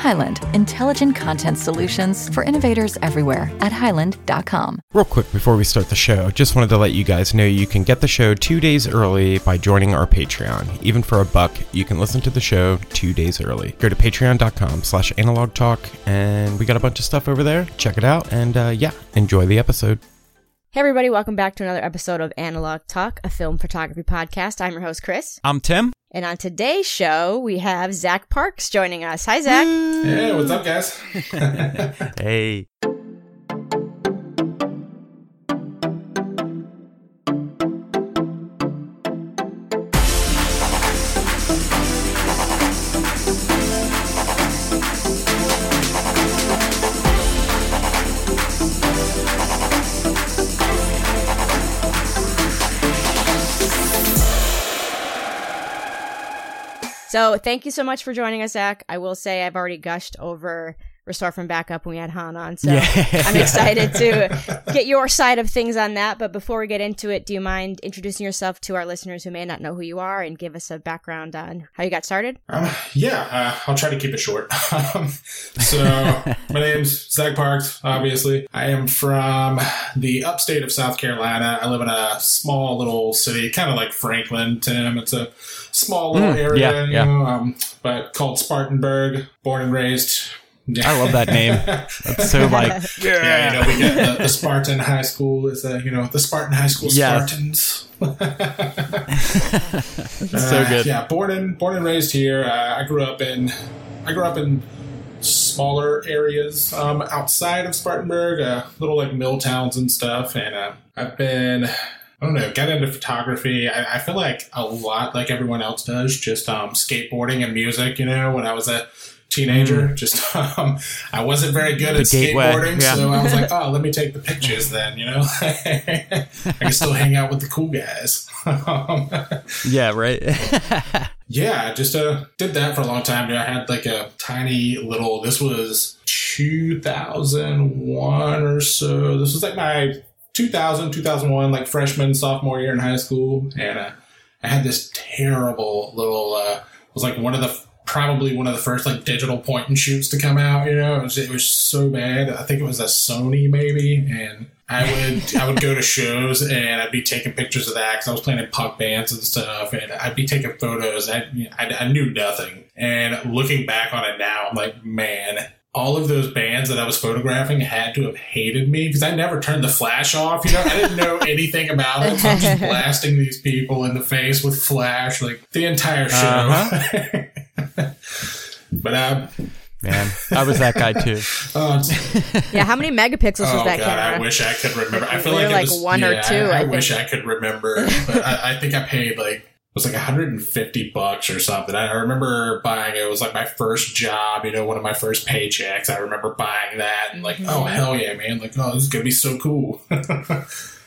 Highland, intelligent content solutions for innovators everywhere at highland.com. Real quick before we start the show, just wanted to let you guys know you can get the show two days early by joining our Patreon. Even for a buck, you can listen to the show two days early. Go to patreon.com slash analog talk, and we got a bunch of stuff over there. Check it out, and uh, yeah, enjoy the episode. Hey, everybody, welcome back to another episode of Analog Talk, a film photography podcast. I'm your host, Chris. I'm Tim. And on today's show, we have Zach Parks joining us. Hi, Zach. Hey, what's up, guys? Hey. So, thank you so much for joining us, Zach. I will say I've already gushed over Restore from Backup when we had Han on. So, Yeah. I'm excited to get your side of things on that. But before we get into it, do you mind introducing yourself to our listeners who may not know who you are and give us a background on how you got started? Um, yeah, uh, I'll try to keep it short. Um, so, my name's Zach Parks, obviously. I am from the upstate of South Carolina. I live in a small little city, kind of like Franklin, Tim. It's a small little Mm, area, yeah, you yeah. know, um, but called Spartanburg, born and raised. I love that name. That's so like Yeah, you know, we get the, the Spartan High School is the, you know, the Spartan High School Yes. Spartans. so Uh, good. Yeah, born and born and raised here. Uh, I grew up in I grew up in smaller areas um, outside of Spartanburg, uh, little like mill towns and stuff. And uh, I've been I don't know, got into photography. I, I feel like a lot like everyone else does, just um, skateboarding and music. You know, when I was a teenager, just um, I wasn't very good The at gateway, skateboarding, yeah. so I was like, oh, let me take the pictures then. You know, I can still hang out with the cool guys. Yeah, right. yeah, I just uh, did that for a long time. I had like a tiny little. This was 2001 or so. This was like my 2000, 2001, like freshman, sophomore year in high school, and uh, I had this terrible little. Uh, it was like one of the probably one of the first like digital point and shoots to come out. You know, it was, it was so bad. I think it was a Sony maybe, and I would I would go to shows and I'd be taking pictures of that because I was playing in punk bands and stuff, and I'd be taking photos. I, I I knew nothing, and looking back on it now, I'm like, man. All of those bands that I was photographing had to have hated me because I never turned the flash off. You know, I didn't know anything about it. So I'm just blasting these people in the face with flash like the entire show. Uh-huh. but um, Man, I was that guy too. oh, Yeah, how many megapixels Oh was that god, camera? I wish I could remember. I feel We like it like was, one or two, I, I I wish. I could remember, but I, I think I paid like it was like 150 bucks or something. I remember buying it. It was like my first job, you know, one of my first paychecks. I remember buying that and like, Mm-hmm. oh hell yeah, man! Like, oh, this is gonna be so cool.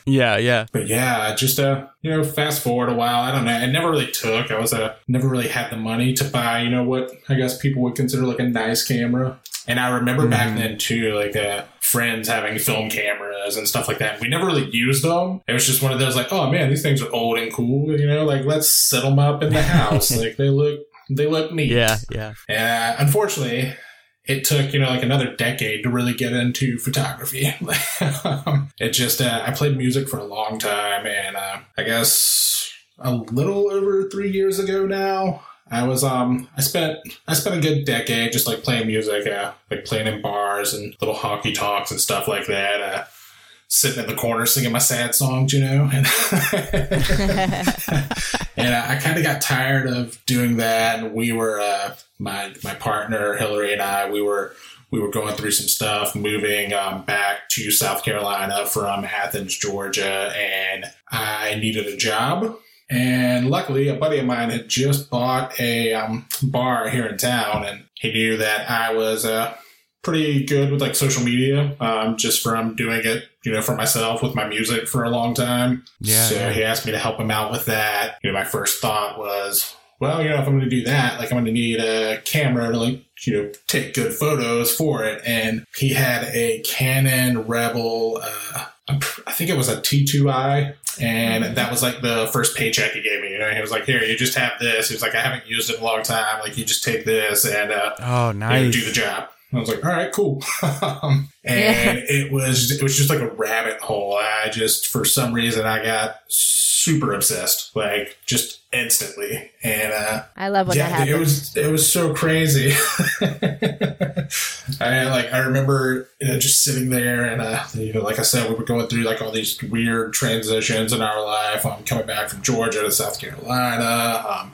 Yeah, yeah. But yeah, just uh, you know, fast forward a while. I don't know. It never really took. I was uh, never really had the money to buy, you know, what I guess people would consider like a nice camera. And I remember back then too, like uh, friends having film cameras and stuff like that. We never really used them. It was just one of those like, oh man, these things are old and cool. You know, like let's set them up in the house. like they look, they look neat. Yeah, yeah. Uh, unfortunately, it took you know like another decade to really get into photography. it just uh, I played music for a long time, and uh, I guess a little over three years ago now. I was um I spent I spent a good decade just like playing music, uh, like playing in bars and little honky-tonks and stuff like that. Uh, sitting in the corner singing my sad songs, you know, and and I, I kind of got tired of doing that. And we were uh, my my partner Hillary and I we were we were going through some stuff, moving um, back to South Carolina from Athens, Georgia, and I needed a job. And luckily, a buddy of mine had just bought a um, bar here in town, and he knew that I was uh, pretty good with like social media, um, just from doing it you know, for myself with my music for a long time. Yeah, So yeah. he asked me to help him out with that. You know, my first thought was, well, you know, if I'm going to do that, like I'm going to need a camera to like, you know, take good photos for it. And he had a Canon Rebel, uh, I think it was a T2i. And that was like the first paycheck he gave me. You know, he was like, here, you just have this. He was like, I haven't used it in a long time. Like, you just take this and, uh, Oh, you know, nice. do the job. I was like, all right, cool. Um, and it was it was just like a rabbit hole. I just for some reason I got super obsessed, like just instantly. And uh I love when that yeah, happens. it was it was so crazy. I like I remember you know, just sitting there and uh, you know, like I said, we were going through like all these weird transitions in our life. I'm coming back from Georgia to South Carolina. Um,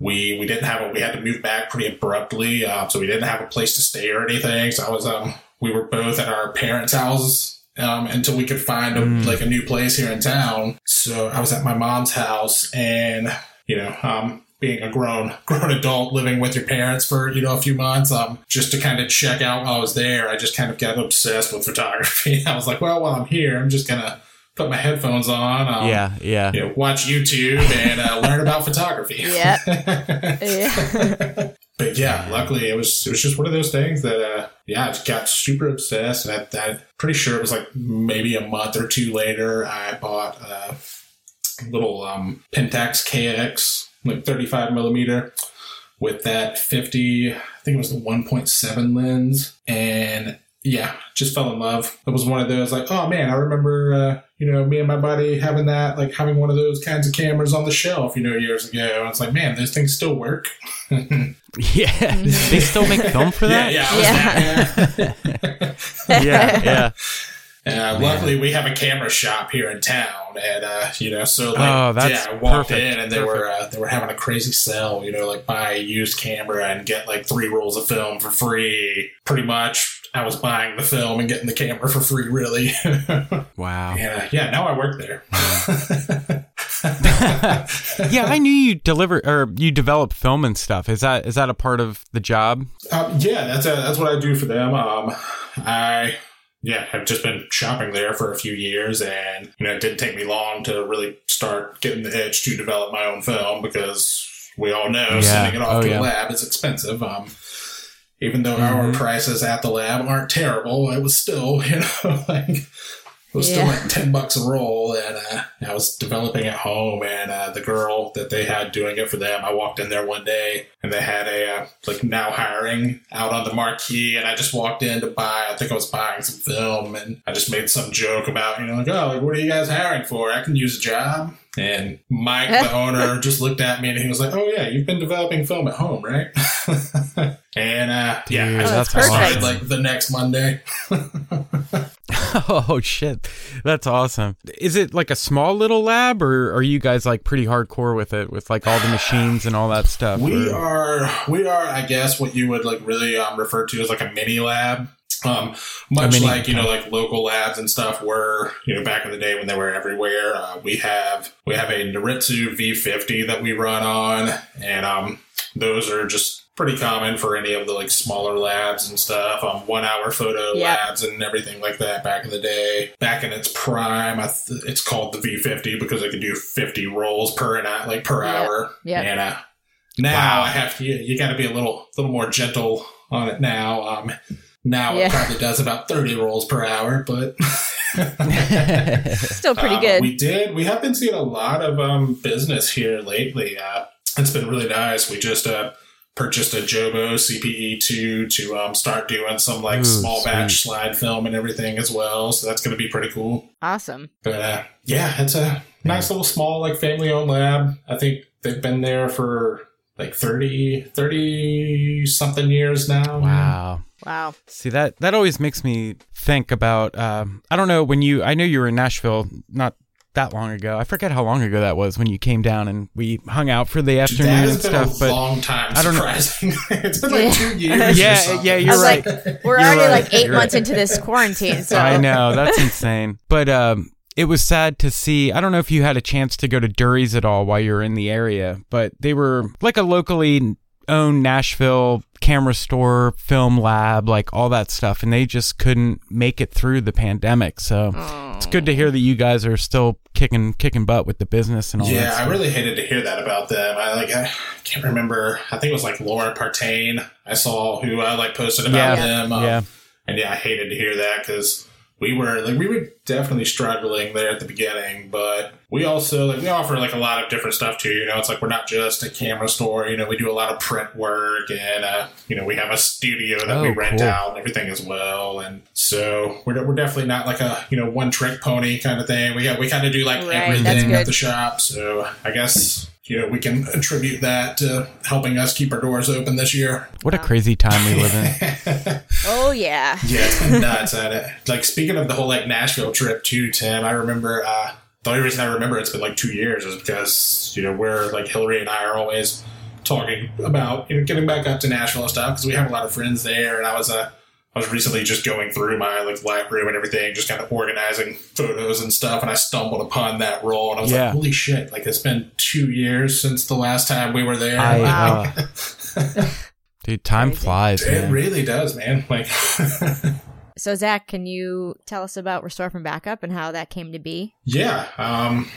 we we didn't have a we had to move back pretty abruptly, uh, so we didn't have a place to stay or anything. So I was um we were both at our parents' houses um, until we could find a, like a new place here in town. So I was at my mom's house, and you know, um, being a grown grown adult living with your parents for you know a few months, um, just to kind of check out while I was there, I just kind of got obsessed with photography. I was like, well, while I'm here, I'm just gonna put my headphones on. Um, yeah, yeah. You know, watch YouTube and uh, learn about photography. Yeah. yeah. But yeah, luckily it was it was just one of those things that uh yeah, I just got super obsessed and I, I'm pretty sure it was like maybe a month or two later I bought a little um Pentax KX like 35 millimeter with that 50 I think it was the 1.7 lens and yeah, just fell in love. It was one of those like, oh man, I remember, uh, you know, me and my buddy having that, like having one of those kinds of cameras on the shelf, you know, years ago. And it's like, man, those things still work. Yeah. they still make film for that? Yeah, yeah, I that, yeah, yeah. yeah. Uh, luckily, we have a camera shop here in town, and uh, you know, so like, Oh, that's yeah, I walked perfect, in and they were uh, they were having a crazy sale. You know, like buy a used camera and get like three rolls of film for free. Pretty much, I was buying the film and getting the camera for free. Really, Wow. uh, yeah, now I work there. yeah, I knew you deliver or you develop film and stuff. Is that is that a part of the job? Um, yeah, that's uh that's what I do for them. Um, I yeah, have just been shopping there for a few years, and you know, it didn't take me long to really start getting the itch to develop my own film because we all know Yeah. sending it off Oh, to yeah. a lab is expensive. Um, even though Mhm. our prices at the lab aren't terrible, it was still you know like. It was still like ten bucks a roll, and uh, I was developing at home. And uh, the girl that they had doing it for them, I walked in there one day, and they had a uh, like now hiring out on the marquee, and I just walked in to buy. I think I was buying some film, and I just made some joke about you know like oh like what are you guys hiring for? I can use a job. And Mike, the owner, just looked at me and he was like, "Oh yeah, you've been developing film at home, right?" and uh, yeah, Dude, I Oh, that's started perfect. like the next Monday. oh shit. That's awesome. Is it like a small little lab or are you guys like pretty hardcore with it with like all the machines and all that stuff? We or- are, we are, I guess, what you would like really um, refer to as like a mini lab. Um, much mini- like you know, like local labs and stuff were, you know, back in the day when they were everywhere. Uh, we have we have a Noritsu V50 that we run on, and um, those are just pretty common for any of the like smaller labs and stuff. Um, one hour photo Yeah. labs and everything like that back in the day. Back in its prime, I th- it's called the V50 because it could do 50 rolls per an hour, like per Yeah. hour. Yeah. And uh, now I have to, you, you got to be a little, little more gentle on it now. Um, now Yeah. it probably does about 30 rolls per hour, but Still pretty uh, good. We did. We have been seeing a lot of um, business here lately. Uh, it's been really nice. We just uh, purchased a Jobo CPE two to um, start doing some like Ooh, small batch slide film and everything as well. So that's going to be pretty cool. awesome. But uh, yeah, it's a nice little small like family owned lab. I think they've been there for like 30, 30 something years now. wow. Wow. See that that always makes me think about um, I don't know when you I know you were in Nashville not that long ago. I forget how long ago that was when you came down and we hung out for the That afternoon and has been stuff. a But long time. I don't know. it's been like Yeah. two years. Yeah, something. yeah, you're right. like, we're You're already right. like 8 You're months right. into this quarantine, so I know that's insane. But um, it was sad to see. I don't know if you had a chance to go to Dury's at all while you were in the area, but they were like a locally owned Nashville camera store, film lab, like all that stuff, and they just couldn't make it through the pandemic. So it's good to hear that you guys are still kicking kicking butt with the business and all Yeah, that. I really hated to hear that about them. I like I can't remember. I think it was like Laura Partain. I saw who I like posted about Yeah. them. um, yeah. and yeah, I hated to hear that because we were like we were definitely struggling there at the beginning, but we also like we offer like a lot of different stuff too. You know, it's like we're not just a camera store. You know, we do a lot of print work, and uh, you know we have a studio that we Oh, rent cool. out and everything as well. And so we're we're definitely not like a you know one trick pony kind of thing. We got we kind of do like Right, everything at the shop. So I guess. You know, we can attribute that to helping us keep our doors open this year. What a crazy time we live in. Oh yeah. Yeah, it's been nuts at it. Like speaking of the whole like Nashville trip too, Tim. I remember uh, the only reason I remember it's been like two years is because you know we're like Hillary and I are always talking about you know getting back up to Nashville and stuff because we have a lot of friends there. And I was uh, I was recently just going through my like library and everything, just kind of organizing photos and stuff, and I stumbled upon that roll and I was Yeah. like, holy shit! Like it's been two years since the last time we were there. I, Like, uh, dude, time Crazy. flies, it man. really does, man. Like. So Zach, can you tell us about Restore from Backup and how that came to be? Yeah. Um,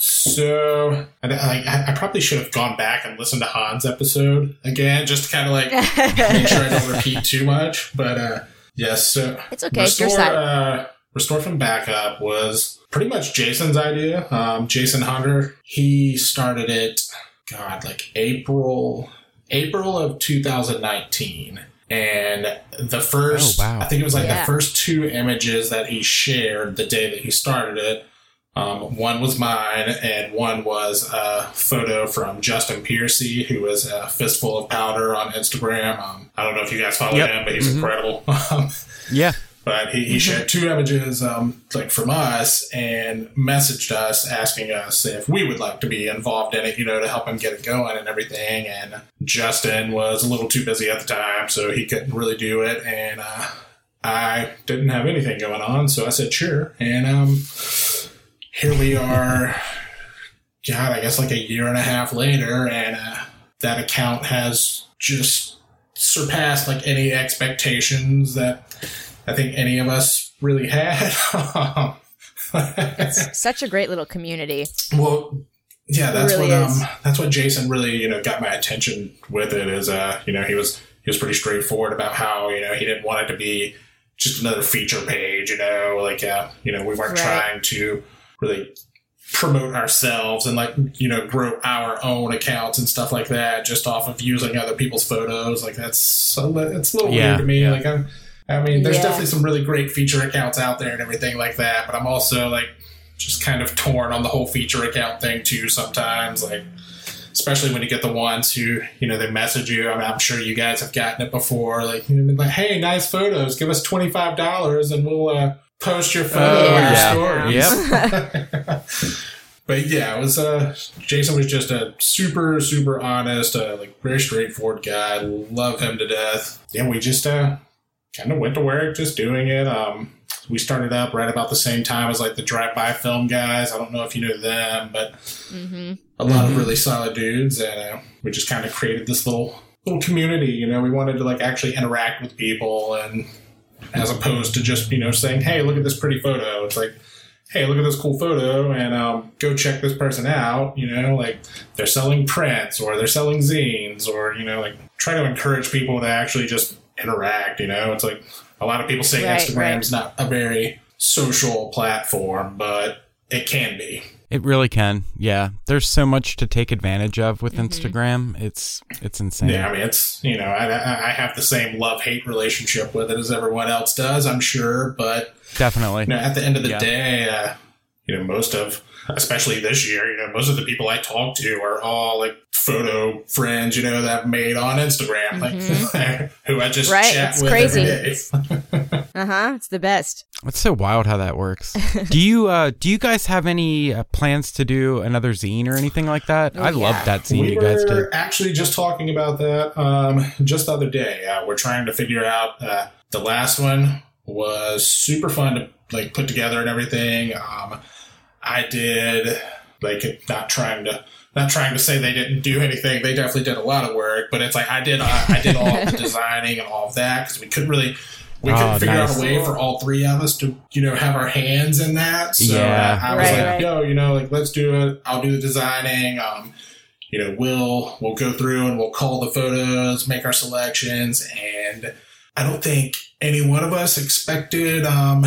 so I, I, I probably should have gone back and listened to Han's episode again, just to kind of like make sure I don't repeat too much. But uh, yes, so It's okay, Restore, uh, Restore from Backup was pretty much Jason's idea. Um, Jason Hunter, he started it. God, like April, April of 2019. And the first, Oh, wow. I think it was like Yeah. the first two images that he shared the day that he started it. Um, one was mine, and one was a photo from Justin Piercy, who is a fistful of powder on Instagram. Um, I don't know if you guys follow Yep. him, but he's Mhm. incredible. Um, Yeah. but he, he shared two images um, like from us and messaged us asking us if we would like to be involved in it you know to help him get it going and everything and justin was a little too busy at the time so he couldn't really do it and uh, i didn't have anything going on so i said sure and um, here we are god i guess like a year and a half later and uh, that account has just surpassed like any expectations that I think any of us really had. Such a great little community. well, yeah, that's really what um that's what Jason really you know got my attention with it is uh you know he was he was pretty straightforward about how you know he didn't want it to be just another feature page you know like uh you know we weren't Right. trying to really promote ourselves and like you know grow our own accounts and stuff like that just off of using other people's photos. Like that's a li- it's a little Yeah, weird to me. yeah. like I'm I mean there's Yeah. definitely some really great feature accounts out there and everything like that but I'm also like just kind of torn on the whole feature account thing too sometimes. Like especially when you get the ones who you know they message you. I mean, i'm sure you guys have gotten it before. Like you know, like hey nice photos. Give us $25 and we'll uh, post your photo Oh, on your yeah. stories. But yeah it was uh jason was just a super super honest uh, like very straightforward guy. Love him to death. Yeah we just uh kind of went to work just doing it. Um we started up right about the same time as like the drive-by film guys. I don't know if you know them but hmm a lot Mhm. of really solid dudes and uh, we just kind of created this little little community you know? We wanted to like actually interact with people and as opposed to just you know saying hey look at this pretty photo. It's like hey look at this cool photo and um, go check this person out you know like they're selling prints or they're selling zines or you know like try to encourage people to actually just interact you know? It's like a lot of people say Right, instagram's not a very social platform but it can be It really can. Yeah. There's so much to take advantage of with Mhm. Instagram. It's it's insane. Yeah, I mean, it's you know, I, I I have the same love hate relationship with it as everyone else does, I'm sure. But Definitely. you know, at the end of the Yeah. day, uh, you know, most of, especially this year, you know, most of the people I talk to are all like photo friends, you know, that I've made on Instagram, like who I just Mm-hmm. Right, chat it's with crazy. every day. Uh huh. It's the best. It's so wild how that works. do you uh do you guys have any uh, plans to do another zine or anything like that? Oh, I love that zine we you guys did. actually just talking about that um, just the other day. Uh, we're trying to figure out uh, the last one was super fun to like put together and everything. Um, I did like not trying to not trying to say they didn't do anything. They definitely did a lot of work, but it's like I did uh, I did all the designing and all of that because we couldn't really we couldn't Oh, figure nice. out a way for all three of us to you know have our hands in that. So Yeah. uh, I was Right, like, right. yo, you know, like let's do it. I'll do the designing. Um, you know, we'll we'll go through and we'll call the photos, make our selections, and I don't think any one of us expected um,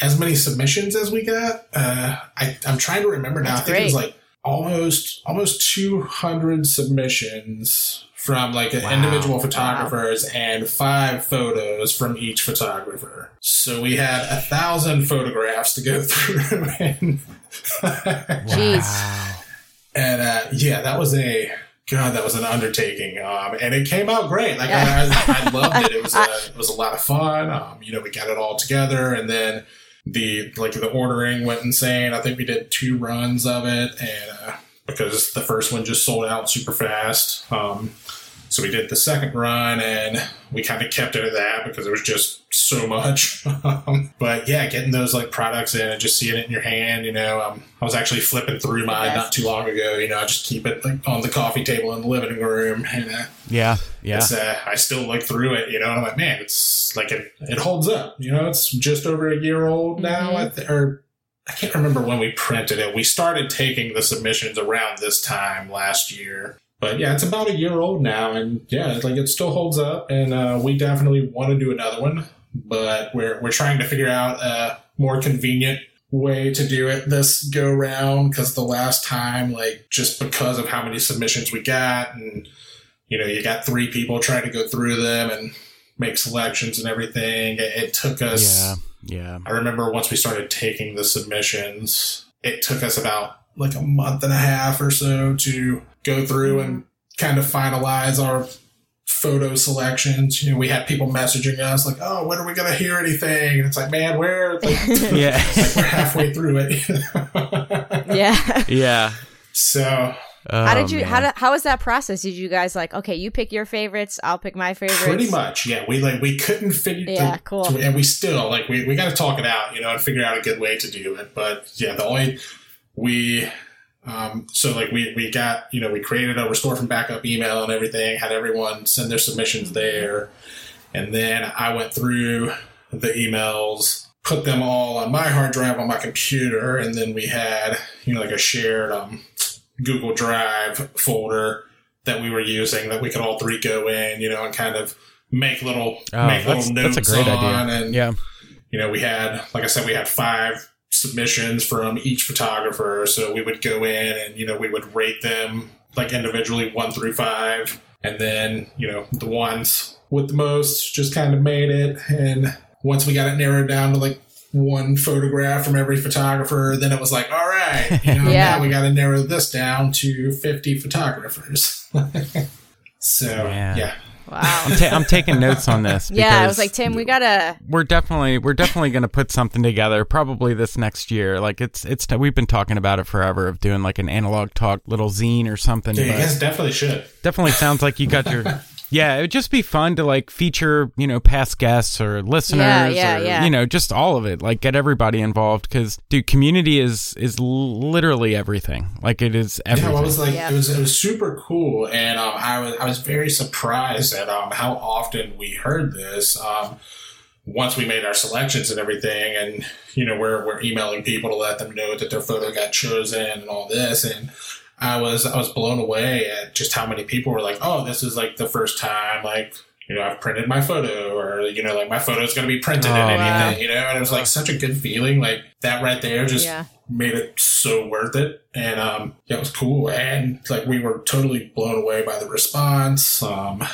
as many submissions as we got. Uh, I, I'm trying to remember now. That's I think it was like almost almost 200 submissions from like Wow. individual photographers and five photos from each photographer. So we had a thousand photographs to go through. and, Jeez. and uh, yeah, that was a God, that was an undertaking, um, and it came out great. Like I, I, I loved it. It was a, it was a lot of fun. Um, you know, we got it all together, and then the like the ordering went insane. I think we did two runs of it, and uh, because the first one just sold out super fast, um, so we did the second run, and we kind of kept it at that because it was just so much. um, but yeah, getting those like products in and just seeing it in your hand, you know, um, I was actually flipping through mine Yes. not too long ago. You know, I just keep it like on the coffee table in the living room, and uh, Yeah, yeah. it's, uh, I still look through it, you know, and I'm like, man, it's like it, it holds up. You know, it's just over a year old now, I th- or I can't remember when we printed it. We started taking the submissions around this time last year. But yeah, it's about a year old now, and yeah, like it still holds up, and uh, we definitely want to do another one, but we're we're trying to figure out a more convenient way to do it this go round because the last time, like just because of how many submissions we got, and you know, you got three people trying to go through them and make selections and everything. It, it took us. Yeah, yeah. I remember once we started taking the submissions, it took us about like a month and a half or so to go through and mm-hmm. kind of finalize our photo selections. You know, we had people messaging us like, "Oh, when are we going to hear anything?" And it's like, "Man, we're like, Yeah. like we're halfway through it." Yeah. Yeah. so how Oh, did you? Oh, how did, how was that process? Did you guys like? Okay, you pick your favorites. I'll pick my favorites. Pretty much, yeah. We like we couldn't figure. Yeah, like, cool. to- and we still like we we got to talk it out, you know, and figure out a good way to do it. But yeah, the only we um so like we we got you know we created a restore from backup email and everything, had everyone send their submissions there, and then I went through the emails. Put them all on my hard drive on my computer, and then we had, you know, like a shared um, Google Drive folder that we were using that we could all three go in, you know, and kind of make little Oh, make little notes that's a great on. idea. And yeah. you know, we had, like I said, we had five submissions from each photographer, so we would go in and you know we would rate them like individually one through five, and then you know the ones with the most just kind of made it, and once we got it narrowed down to like one photograph from every photographer, then it was like, all right, you know, Yeah. now we got to narrow this down to 50 photographers. so, Man. yeah. Wow. I'm, ta- I'm taking notes on this. yeah, I was like, Tim, we gotta. we're definitely we're definitely going to put something together probably this next year. Like it's it's we've been talking about it forever of doing like an analog talk little zine or something. Yeah, you guys definitely should. definitely sounds like you got your yeah. It would just be fun to like feature you know past guests or listeners Yeah, yeah, or yeah. you know just all of it. Like get everybody involved because dude, community is is literally everything. Like it is everything. Yeah, well, it was like Yep. it was it was super cool, and um, I was I was very surprised at um, how often we heard this. Um, once we made our selections and everything, and you know we're we're emailing people to let them know that their photo got chosen and all this, and I was I was blown away at just how many people were like, oh, this is like the first time like. You know, I've printed my photo, or you know, like my photo is going to be printed Oh, in wow. anything. You know, and it was like such a good feeling. Like that right there, just Yeah. made it so worth it. And um, yeah, it was cool. And like we were totally blown away by the response. Um,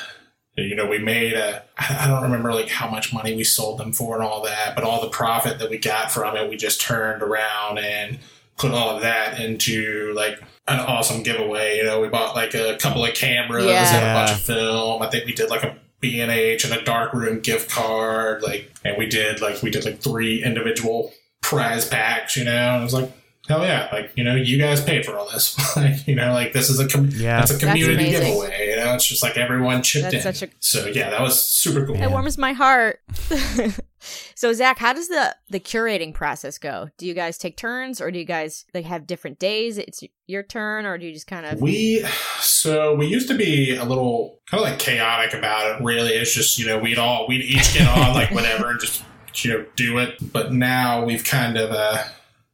you know, we made a, I don't remember like how much money we sold them for and all that, but all the profit that we got from it, we just turned around and put all of that into like an awesome giveaway. You know, we bought like a couple of cameras Yeah. and a bunch of film. I think we did like a B&H and a darkroom gift card. Like, and we did like, we did like three individual prize packs, you know, and it was like, hell yeah. Like, you know, you guys paid for all this. like, you know, like this is a, com- Yeah. it's a community amazing. giveaway, you know, it's just like everyone chipped That's in. such a- so yeah, that was super cool. It warms my heart. so Zach, how does the the curating process go? Do you guys take turns, or do you guys like have different days? It's your turn, or do you just kind of We so we used to be a little kind of like chaotic about it. Really, it's just you know we'd all we'd each get on like whatever and just you know do it. But now we've kind of uh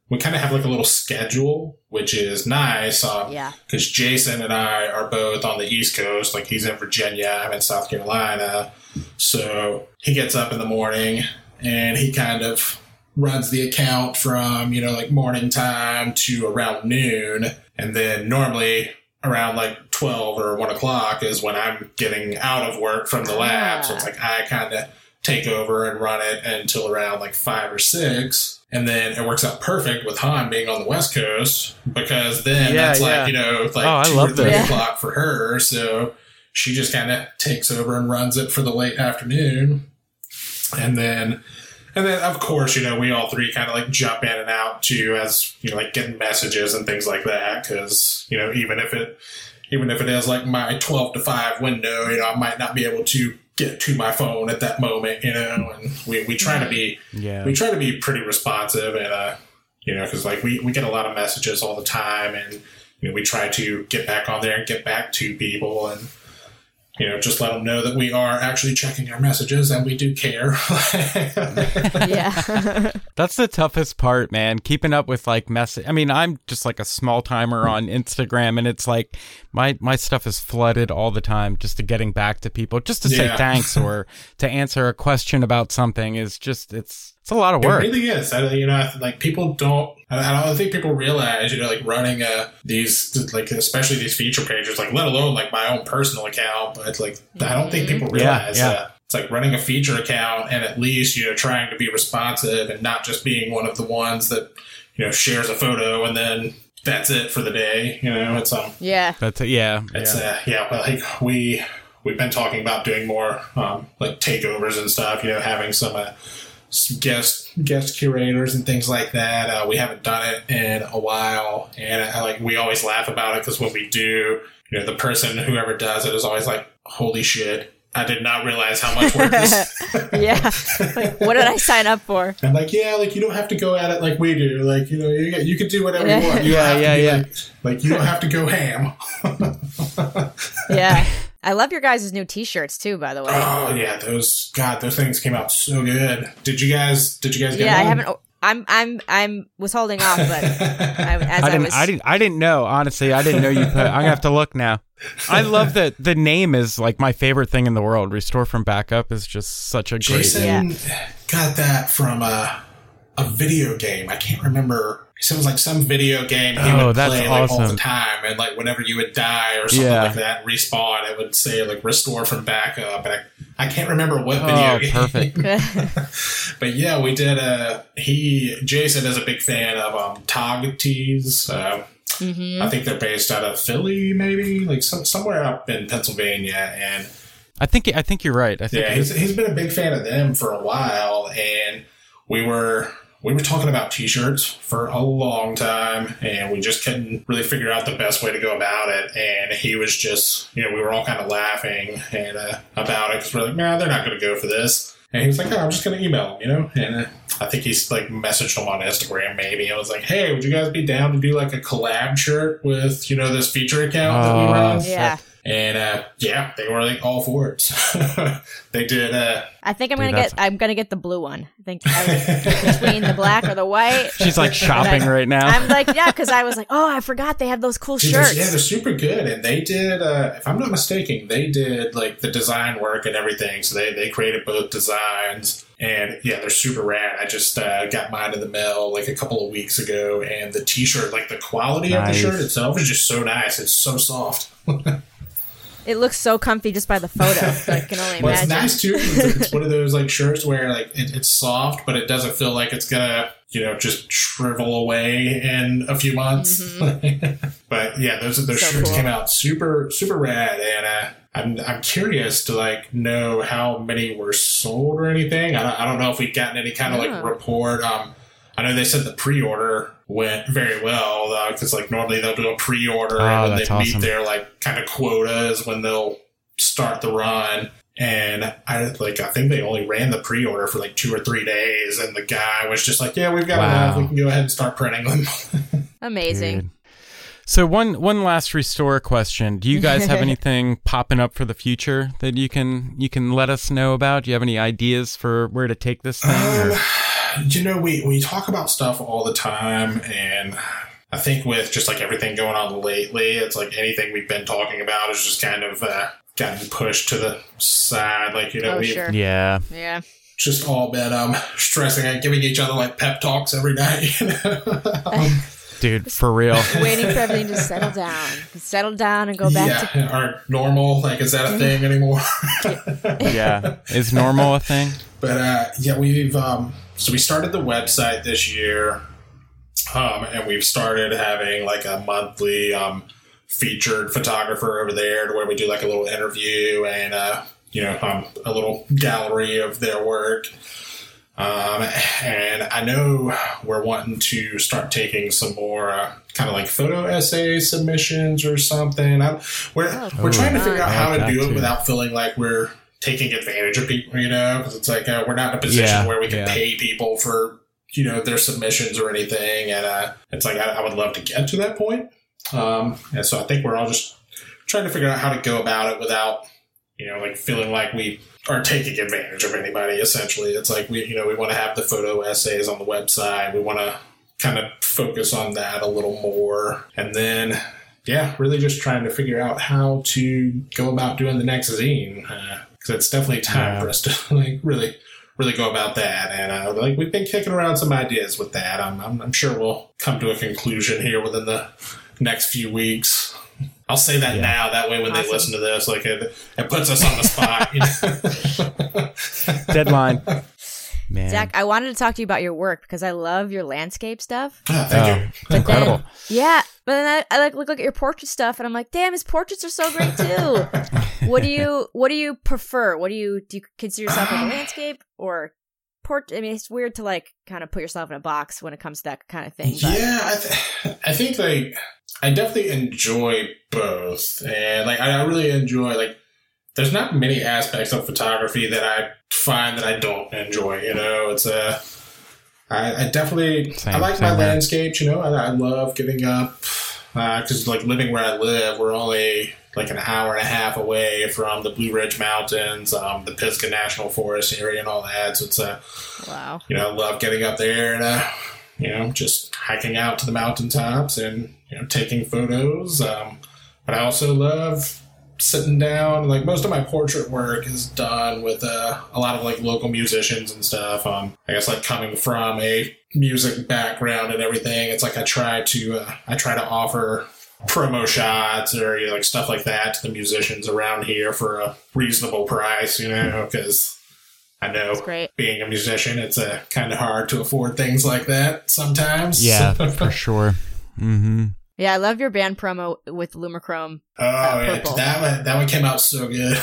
we kind of have like a little schedule, which is nice. Um, yeah? because Jason and I are both on the East Coast. Like he's in Virginia, I'm in South Carolina. So he gets up in the morning and he kind of runs the account from, you know, like morning time to around noon. And then normally around like 12 or 1 o'clock is when I'm getting out of work from the lab. So it's ah. like I kind of take over and run it until around like 5 or 6. And then it works out perfect with Han being on the West Coast because then Yeah, that's yeah. like, you know, like Oh, two or three that. o'clock for her. So she just kind of takes over and runs it for the late afternoon. And then, and then of course, you know, we all three kind of like jump in and out too as, you know, like getting messages and things like that. Cause, you know, even if it, even if it is like my 12 to 5 window, you know, I might not be able to get to my phone at that moment, you know, and we, we try to be, Yeah. we try to be pretty responsive and uh you know because like we, we get a lot of messages all the time and you know we try to get back on there and get back to people and you know just let them know that we are actually checking our messages and we do care yeah. That's the toughest part, man. Keeping up with like message. I mean, I'm just like a small timer on Instagram, and it's like my my stuff is flooded all the time. Just to getting back to people, just to say thanks or to answer a question about something is just it's it's a lot of It work. really is. I, you know, like people don't. I I don't think people realize, you know, like running uh these, like especially these feature pages, like let alone like my own personal account. But like, I don't think people realize yeah. that it's like running a feature account and at least you know trying to be responsive and not just being one of the ones that you know shares a photo and then that's it for the day. You know, it's um, yeah. That's it. Yeah. it's yeah. uh, yeah, well, like we we've been talking about doing more um, like takeovers and stuff. You know, having some, uh, some guest guest curators and things like that. Uh, we haven't done it in a while, and uh, like we always laugh about it because when we do, you know, the person whoever does it is always like, "Holy shit." I did not realize how much work this. Yeah. Like, what did I sign up for? I'm like, yeah, like you don't have to go at it like we do. Like you know, you, you can do whatever you want. You Yeah, yeah, yeah. Like, like you don't have to go ham. Yeah. I love your guys' new T-shirts too, by the way. Oh yeah, those God, those things came out so good. Did you guys? Did you guys get? yeah, I haven't. I'm. I'm. I'm. Was holding off, but I, as I I, didn't. was. I didn't. I didn't know. Honestly, I didn't know you put. I'm gonna have to look now. I love that the name is like my favorite thing in the world. Restore from backup is just such a great. Jason Yeah. got that from a a video game. I can't remember. It was like some video game he Oh, would that's play like all the time, and like whenever you would die or something Yeah. like that, respawn, it would say like restore from backup. And I, I can't remember what Oh, video game. perfect. but yeah, we did. Uh, he Jason is a big fan of um, Tog tees. Uh, Mhm. I think they're based out of Philly, maybe like some, somewhere up in Pennsylvania, and I think. I think you're right. I think. yeah, he's, he's been a big fan of them for a while, and we were we were talking about t-shirts for a long time, and we just couldn't really figure out the best way to go about it. And he was just, you know, we were all kind of laughing and uh, about it because we're like, nah, they're not going to go for this. And he was like, oh, I'm just going to email him, you know. And uh, I think he's like messaged him on Instagram, maybe. I was like, hey, would you guys be down to do like a collab shirt with, you know, this feature account that we Oh, run? yeah. And uh, yeah, they were like all for it. they did. Uh, I think I'm Dude, gonna get. I'm gonna get the blue one. I think I was between the black or the white. She's like shopping I- right now. I'm like, yeah, because I was like, oh, I forgot they have those cool dude, they're- shirts. yeah, they're super good, and they did. Uh, if I'm not mistaken, they did like the design work and everything. So they they created both designs, and yeah, they're super rad. I just uh, got mine in the mail like a couple of weeks ago, and the T-shirt, like the quality of the shirt itself, is just so nice. It's so soft. It looks so comfy just by the photo. I can only Well, it's nice too. It's, it's one of those like shirts where like it, it's soft, but it doesn't feel like it's gonna you know just shrivel away in a few months. but yeah, those those Mm-hmm. So shirts cool. came out super super rad, and uh, I'm I'm curious to like know how many were sold or anything. I don't, I don't know if we've gotten any kind of Yeah. like report. Um, I know they said the pre-order went very well because like normally they'll do a pre-order Oh, and when they awesome. meet their like kind of quotas when they'll start the run. And I like I think they only ran the pre-order for like two or three days, and the guy was just like, "Yeah, we've got Wow. enough. We can go ahead and start printing them." Amazing. Dude. So one one last restore question. Do you guys have anything popping up for the future that you can you can let us know about? Do you have any ideas for where to take this thing? Um, or- you know, we we talk about stuff all the time, and I think with just like everything going on lately, it's like anything we've been talking about is just kind of uh, gotten pushed to the side. Like you know, Oh, we sure. yeah. Yeah. just all been um stressing and giving each other like pep talks every night. You know? um, Dude, for real. Waiting for everything to settle down. Settle down and go back to yeah, our normal like is that a thing anymore? Yeah. Is normal a thing? But uh, yeah, we've um, so we started the website this year, um, and we've started having like a monthly um, featured photographer over there, to where we do like a little interview and uh, you know um, a little gallery of their work. Um, and I know we're wanting to start taking some more uh, kind of like photo essay submissions or something. I, we're Oh, we're trying to figure out how to do it too. without feeling like we're taking advantage of people, you know, because it's like uh, we're not in a position Yeah, where we can yeah. pay people for you know their submissions or anything, and uh, it's like I, I would love to get to that point. Um, and so I think we're all just trying to figure out how to go about it without you know like feeling like we are taking advantage of anybody. Essentially, it's like we you know we want to have the photo essays on the website. We want to kind of focus on that a little more, and then yeah, really just trying to figure out how to go about doing the next zine because it's definitely time Yeah. for us to like really really go about that and uh, like we've been kicking around some ideas with that I'm, I'm, I'm sure we'll come to a conclusion here within the next few weeks i'll say that Yeah. now that way when they listen to this like it, it puts us on the spot you know? Deadline. Man. Zach, I wanted to talk to you about your work because I love your landscape stuff. Ah, thank Oh, you But incredible. Then, yeah, but then I, I like look, look at your portrait stuff, and I'm like, damn, his portraits are so great too. what do you What do you prefer? What do you do? You consider yourself like a landscape or port? I mean, it's weird to like kind of put yourself in a box when it comes to that kind of thing. But Yeah, I, th- I think like I definitely enjoy both, and like I, I really enjoy like. There's not many aspects of photography that I find that I don't enjoy. You know, it's a. I, I definitely Same- I like my here. landscapes. You know, I, I love getting up uh, because like living where I live, we're only like an hour and a half away from the Blue Ridge Mountains, um, the Pisgah National Forest area, and all that. So it's a wow, you know, I love getting up there and, uh, you know, just hiking out to the mountaintops and, you know, taking photos. Um, but I also love sitting down. Like most of my portrait work is done with uh, a lot of like local musicians and stuff. Um, I guess like coming from a music background and everything, it's like I try to, uh, I try to offer promo shots or you know, like stuff like that to the musicians around here for a reasonable price, you know, because I know great. being a musician, it's uh, kind of hard to afford things like that sometimes. Yeah, for sure. Mm-hmm. Yeah, I love your band promo with LomoChrome. oh, yeah, that one that one came out so good.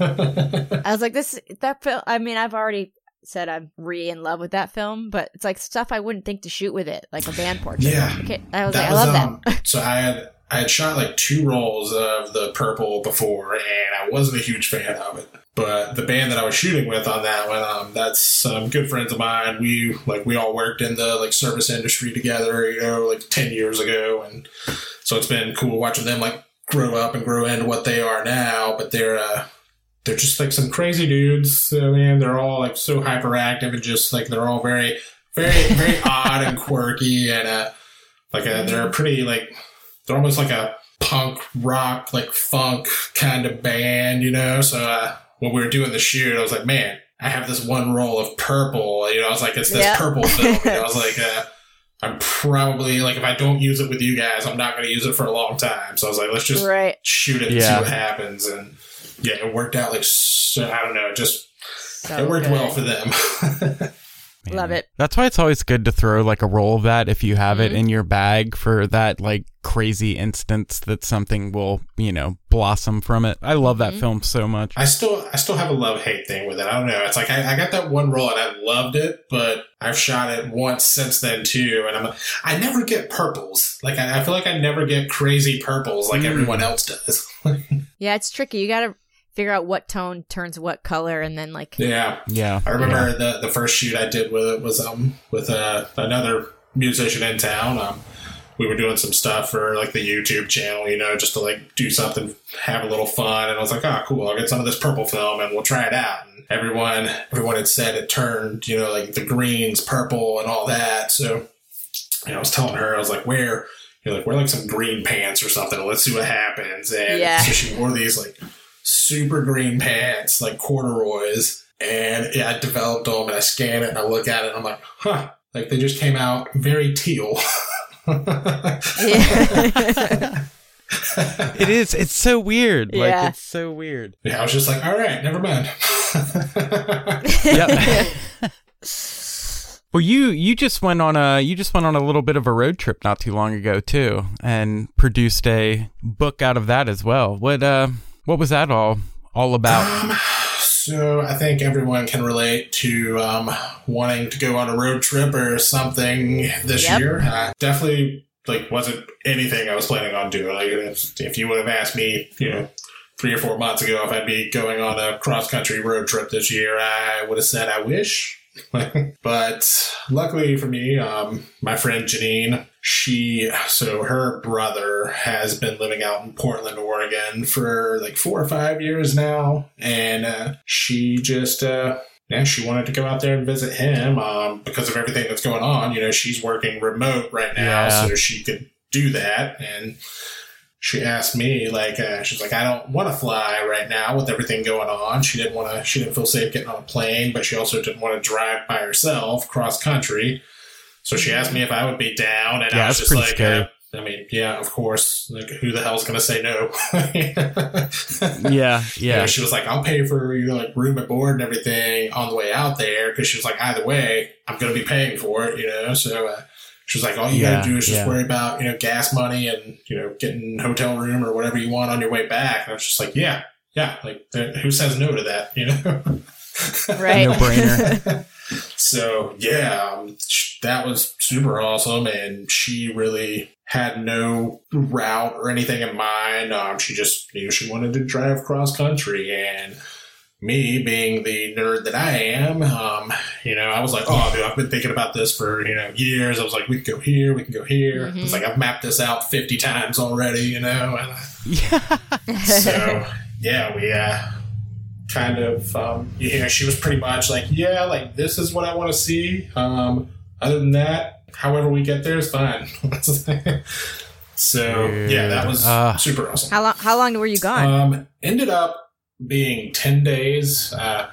I was like, this that film. I mean, I've already said I'm re in love with that film, but it's like stuff I wouldn't think to shoot with it, like a band portrait. Yeah. Okay, I was that like, was I love um, that. so I had I had shot like two rolls of the purple before, and I wasn't a huge fan of it. But the band that I was shooting with on that one, um, that's some good friends of mine. We like we all worked in the like service industry together, you know, like ten years ago, and so it's been cool watching them like grow up and grow into what they are now. But they're uh, they're just like some crazy dudes. I mean, they're all like so hyperactive and just like they're all very, very, very odd and quirky and uh, like a, they're pretty like they're almost like a punk rock like funk kind of band, you know. So uh, when we were doing the shoot, I was like, man, I have this one roll of purple. You know, I was like, it's this Yeah. purple film. You know, I was like, uh, I'm probably like, if I don't use it with you guys, I'm not going to use it for a long time. So I was like, let's just right. shoot it and Yeah. see what happens. And yeah, it worked out like so, I don't know, it just So it worked good. well for them. Love it. That's why it's always good to throw like a roll of that if you have it Mhm. in your bag for that like crazy instance that something will, you know, blossom from it. I love that Mhm. film so much. I still I still have a love hate thing with it. I don't know. It's like I, I got that one roll and I loved it, but I've shot it once since then too, and I'm I never get purples. Like I, I feel like I never get crazy purples like Mm. everyone else does. Yeah, it's tricky. You gotta figure out what tone turns what color, and then like Yeah. Yeah. I remember the the first shoot I did with it was um with uh, another musician in town. Um, we were doing some stuff for like the YouTube channel, you know, just to like do something, have a little fun. And I was like, oh, cool, I'll get some of this purple film and we'll try it out. And everyone, everyone had said it turned, you know, like the greens purple and all that. So, you know, I was telling her, I was like, wear, you know, like wear like some green pants or something. And let's see what happens. And Yeah. so she wore these like super green pants, like corduroys. And yeah, I developed them and I scan it and I look at it and I'm like, huh, like they just came out very teal. yeah. It is. It's so weird. Yeah. Like it's so weird. Yeah, I was just like, all right, never mind. Yep. well, you you just went on a you just went on a little bit of a road trip not too long ago too, and produced a book out of that as well. What uh what was that all all about? so I think everyone can relate to um, wanting to go on a road trip or something this Yep. year. Uh, definitely, like, wasn't anything I was planning on doing. Like, if, if you would have asked me, you know, three or four months ago if I'd be going on a cross country road trip this year, I would have said I wish. but luckily for me, um, my friend Janine, she, so her brother has been living out in Portland, Oregon for like four or five years now. And uh, she just, uh, yeah, she wanted to go out there and visit him um, because of everything that's going on. You know, she's working remote right now, Yeah. so she could do that. And she asked me, like, uh, she's like, I don't want to fly right now with everything going on. She didn't want to, she didn't feel safe getting on a plane, but she also didn't want to drive by herself cross country. So she asked me if I would be down, and Yeah, I was just like, scary. uh, I mean, yeah, of course. Like, who the hell's going to say no? yeah, You yeah. know, she was like, I'll pay for you know, like room and board and everything on the way out there because she was like, either way, I'm going to be paying for it, you know. So uh, she was like, all you Yeah, got to do is just yeah. worry about you know gas money and you know getting hotel room or whatever you want on your way back. And I was just like, yeah, yeah, like who says no to that, you know? right. No-brainer. So yeah, um, that was super awesome, and she really had no route or anything in mind. Um, she just knew she wanted to drive cross country, and me being the nerd that I am, um, you know, I was like, oh, dude, I've been thinking about this for you know years. I was like, we can go here, we can go here. Mhm. It's like I've mapped this out fifty times already, you know, and I, yeah. so yeah, we uh, kind of um, you know she was pretty much like yeah, like this is what I want to see. Um, other than that, however we get there is fine. so yeah, that was Ah. super awesome. how long? How long were you gone? Um, ended up being ten days. Uh,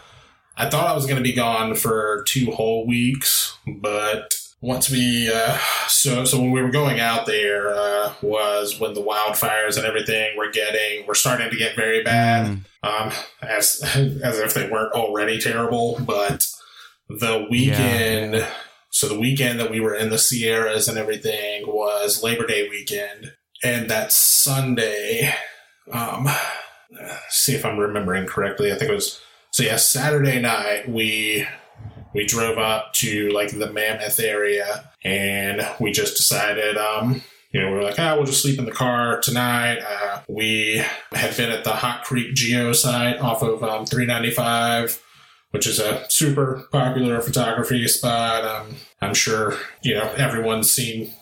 I thought I was going to be gone for two whole weeks, but once we uh, so so when we were going out there uh, was when the wildfires and everything were getting were starting to get very bad. Mm. Um, as as if they weren't already terrible, but the weekend. So the weekend that we were in the Sierras and everything was Labor Day weekend, and that Sunday, um, see if I'm remembering correctly. I think it was so. Yeah, Saturday night we we drove up to like the Mammoth area, and we just decided, um, you know, we were like, ah, we'll just sleep in the car tonight. Uh, we had been at the Hot Creek Geo site off of um, 395 which is a super popular photography spot. Um, I'm sure you know everyone's seen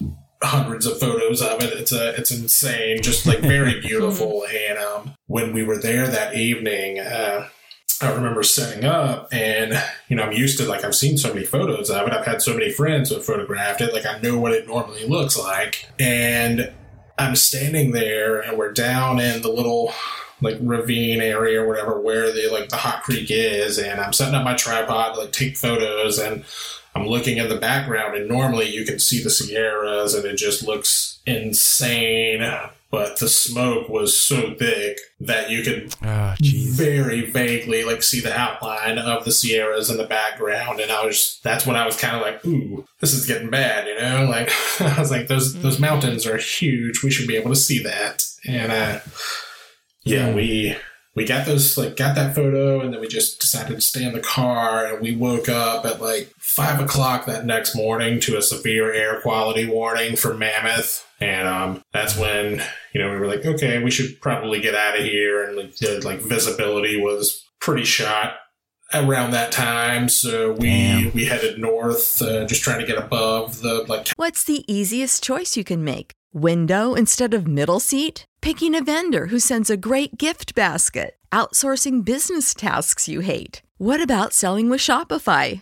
hundreds of photos of it. It's a it's insane, just like very beautiful. and um, when we were there that evening, uh, I remember setting up, and you know I'm used to like I've seen so many photos of it. I've had so many friends who have photographed it. Like I know what it normally looks like, and I'm standing there, and we're down in the little like ravine area or whatever where the like the hot creek is and i'm setting up my tripod to like take photos and i'm looking in the background and normally you can see the sierras and it just looks insane but the smoke was so thick that you could Oh, very vaguely like see the outline of the Sierras in the background, and I was that's when I was kind of like, ooh, this is getting bad, you know. Like I was like, those those mountains are huge. We should be able to see that, and uh, yeah, we we got those like got that photo and then we just decided to stay in the car and we woke up at like five o'clock that next morning to a severe air quality warning for mammoth and um, that's when you know we were like okay we should probably get out of here and like, the like visibility was pretty shot around that time so we Damn. we headed north uh, just trying to get above the like What's the easiest choice you can make? Window instead of middle seat? Picking a vendor who sends a great gift basket? Outsourcing business tasks you hate? What about selling with Shopify?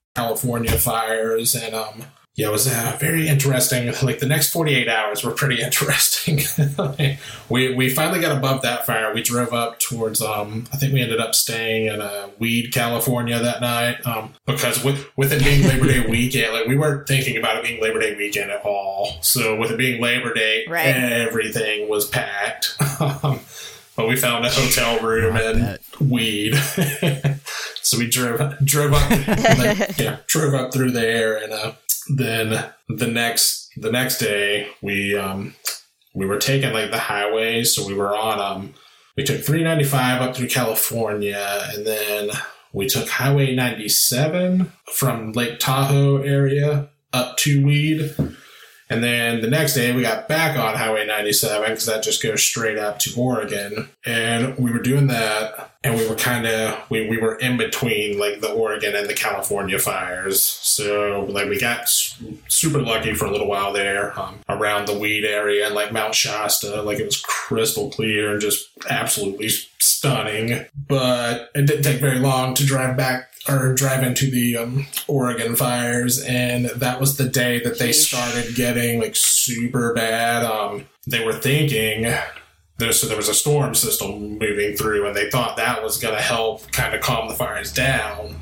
California fires, and um, yeah, it was uh, very interesting. Like the next forty eight hours were pretty interesting. we we finally got above that fire. We drove up towards um, I think we ended up staying in uh, Weed, California that night. Um, because with with it being Labor Day weekend, like we weren't thinking about it being Labor Day weekend at all. So with it being Labor Day, Right. everything was packed. but we found a hotel room I and weed. so we drove drove up, like, yeah, drove up through there, and uh, then the next the next day we um we were taking like the highway, so we were on um we took 395 up through California, and then we took Highway 97 from Lake Tahoe area up to Weed. And then the next day, we got back on Highway 97 because that just goes straight up to Oregon. And we were doing that, and we were kind of we, we were in between like the Oregon and the California fires. So like we got super lucky for a little while there um, around the weed area and like Mount Shasta. Like it was crystal clear and just absolutely stunning. But it didn't take very long to drive back or drive into the um, Oregon fires, and that was the day that they started getting like super bad. Um, they were thinking there, so there was a storm system moving through, and they thought that was going to help kind of calm the fires down.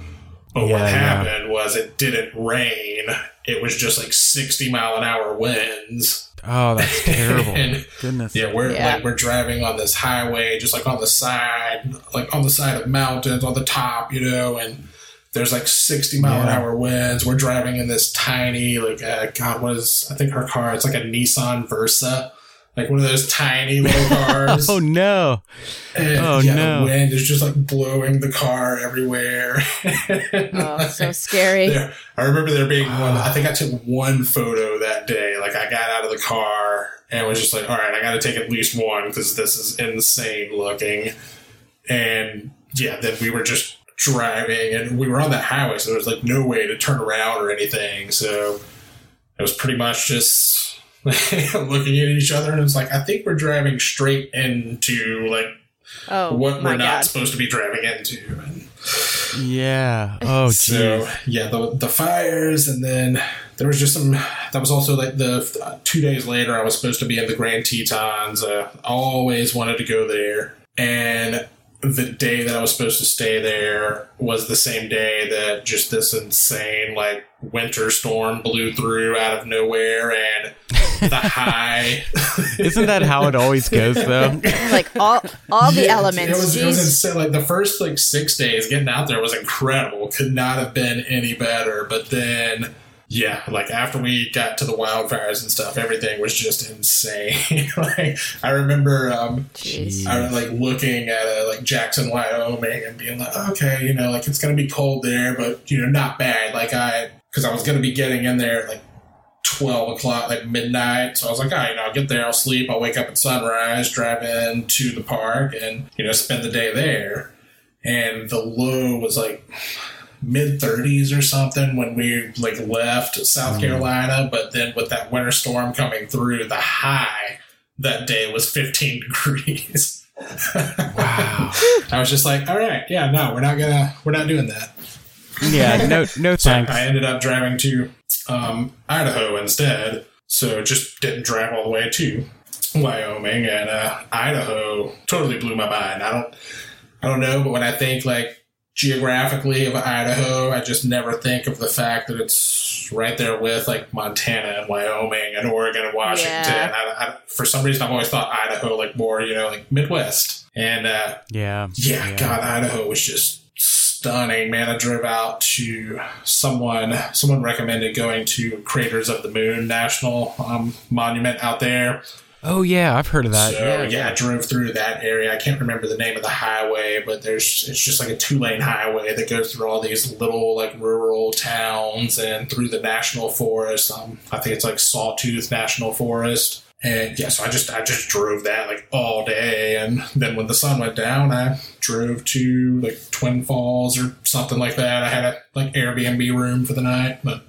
But Yeah, what yeah. happened was it didn't rain. It was just like 60 mile an hour winds. Oh, that's terrible. And- Goodness. Yeah, we're Yeah. like we're driving on this highway, just like on the side, like on the side of mountains, on the top, you know, and there's like 60 mile an hour winds. We're driving in this tiny, like, uh, God, what is, I think her car, it's like a Nissan Versa, like one of those tiny little cars. Oh no. And, oh, yeah, no. the wind is just like blowing the car everywhere. Oh, so scary. There, I remember there being one. Ah. I think I took one photo that day. Like I got out of the car and was just like, "All right, I got to take at least one because this is insane looking." And yeah, then we were just driving, and we were on that highway, so there was like no way to turn around or anything. So it was pretty much just looking at each other, and it's like, I think we're driving straight into like Oh what we're not god. supposed to be driving into. And Yeah. Oh, so geez. yeah, the the fires, and then there was just some. That was also like the uh, two days later. I was supposed to be in the Grand Tetons. Uh, always wanted to go there, and the day that I was supposed to stay there was the same day that just this insane like winter storm blew through out of nowhere, and the high. Isn't that how it always goes, though? like all all the Yeah, elements. It was, it was insane. Like the first like six days getting out there was incredible. Could not have been any better. But then, yeah, like after we got to the wildfires and stuff, everything was just insane. like I remember, um, Jeez. I was like looking at uh, like Jackson, Wyoming, and being like, okay, you know, like it's gonna be cold there, but you know, not bad. Like I, because I was gonna be getting in there at like. 12 o'clock, like midnight. So I was like, all right, you know, I'll get there, I'll sleep, I'll wake up at sunrise, drive in to the park, and, you know, spend the day there. And the low was like mid 30s or something when we like left South Carolina. But then with that winter storm coming through, the high that day was 15 degrees. Wow. I was just like, all right, yeah, no, we're not gonna, we're not doing that. Yeah, no, no So thanks. I ended up driving to um, Idaho instead. So just didn't drive all the way to Wyoming and uh, Idaho. Totally blew my mind. I don't, I don't know, but when I think like geographically of Idaho, I just never think of the fact that it's right there with like Montana and Wyoming and Oregon and Washington. Yeah. I, I, for some reason, I've always thought Idaho like more, you know, like Midwest. And uh, Yeah. yeah, God, Idaho was just stunning, man. I drove out to someone. Someone recommended going to Craters of the Moon National um, Monument out there. Oh yeah, I've heard of that. so yeah, yeah, I drove through that area. I can't remember the name of the highway, but there's it's just like a two lane highway that goes through all these little like rural towns and through the national forest. Um, I think it's like Sawtooth National Forest. And yeah, so I just I just drove that like all day, and then when the sun went down, I drove to like Twin Falls or something like that. I had a like Airbnb room for the night, but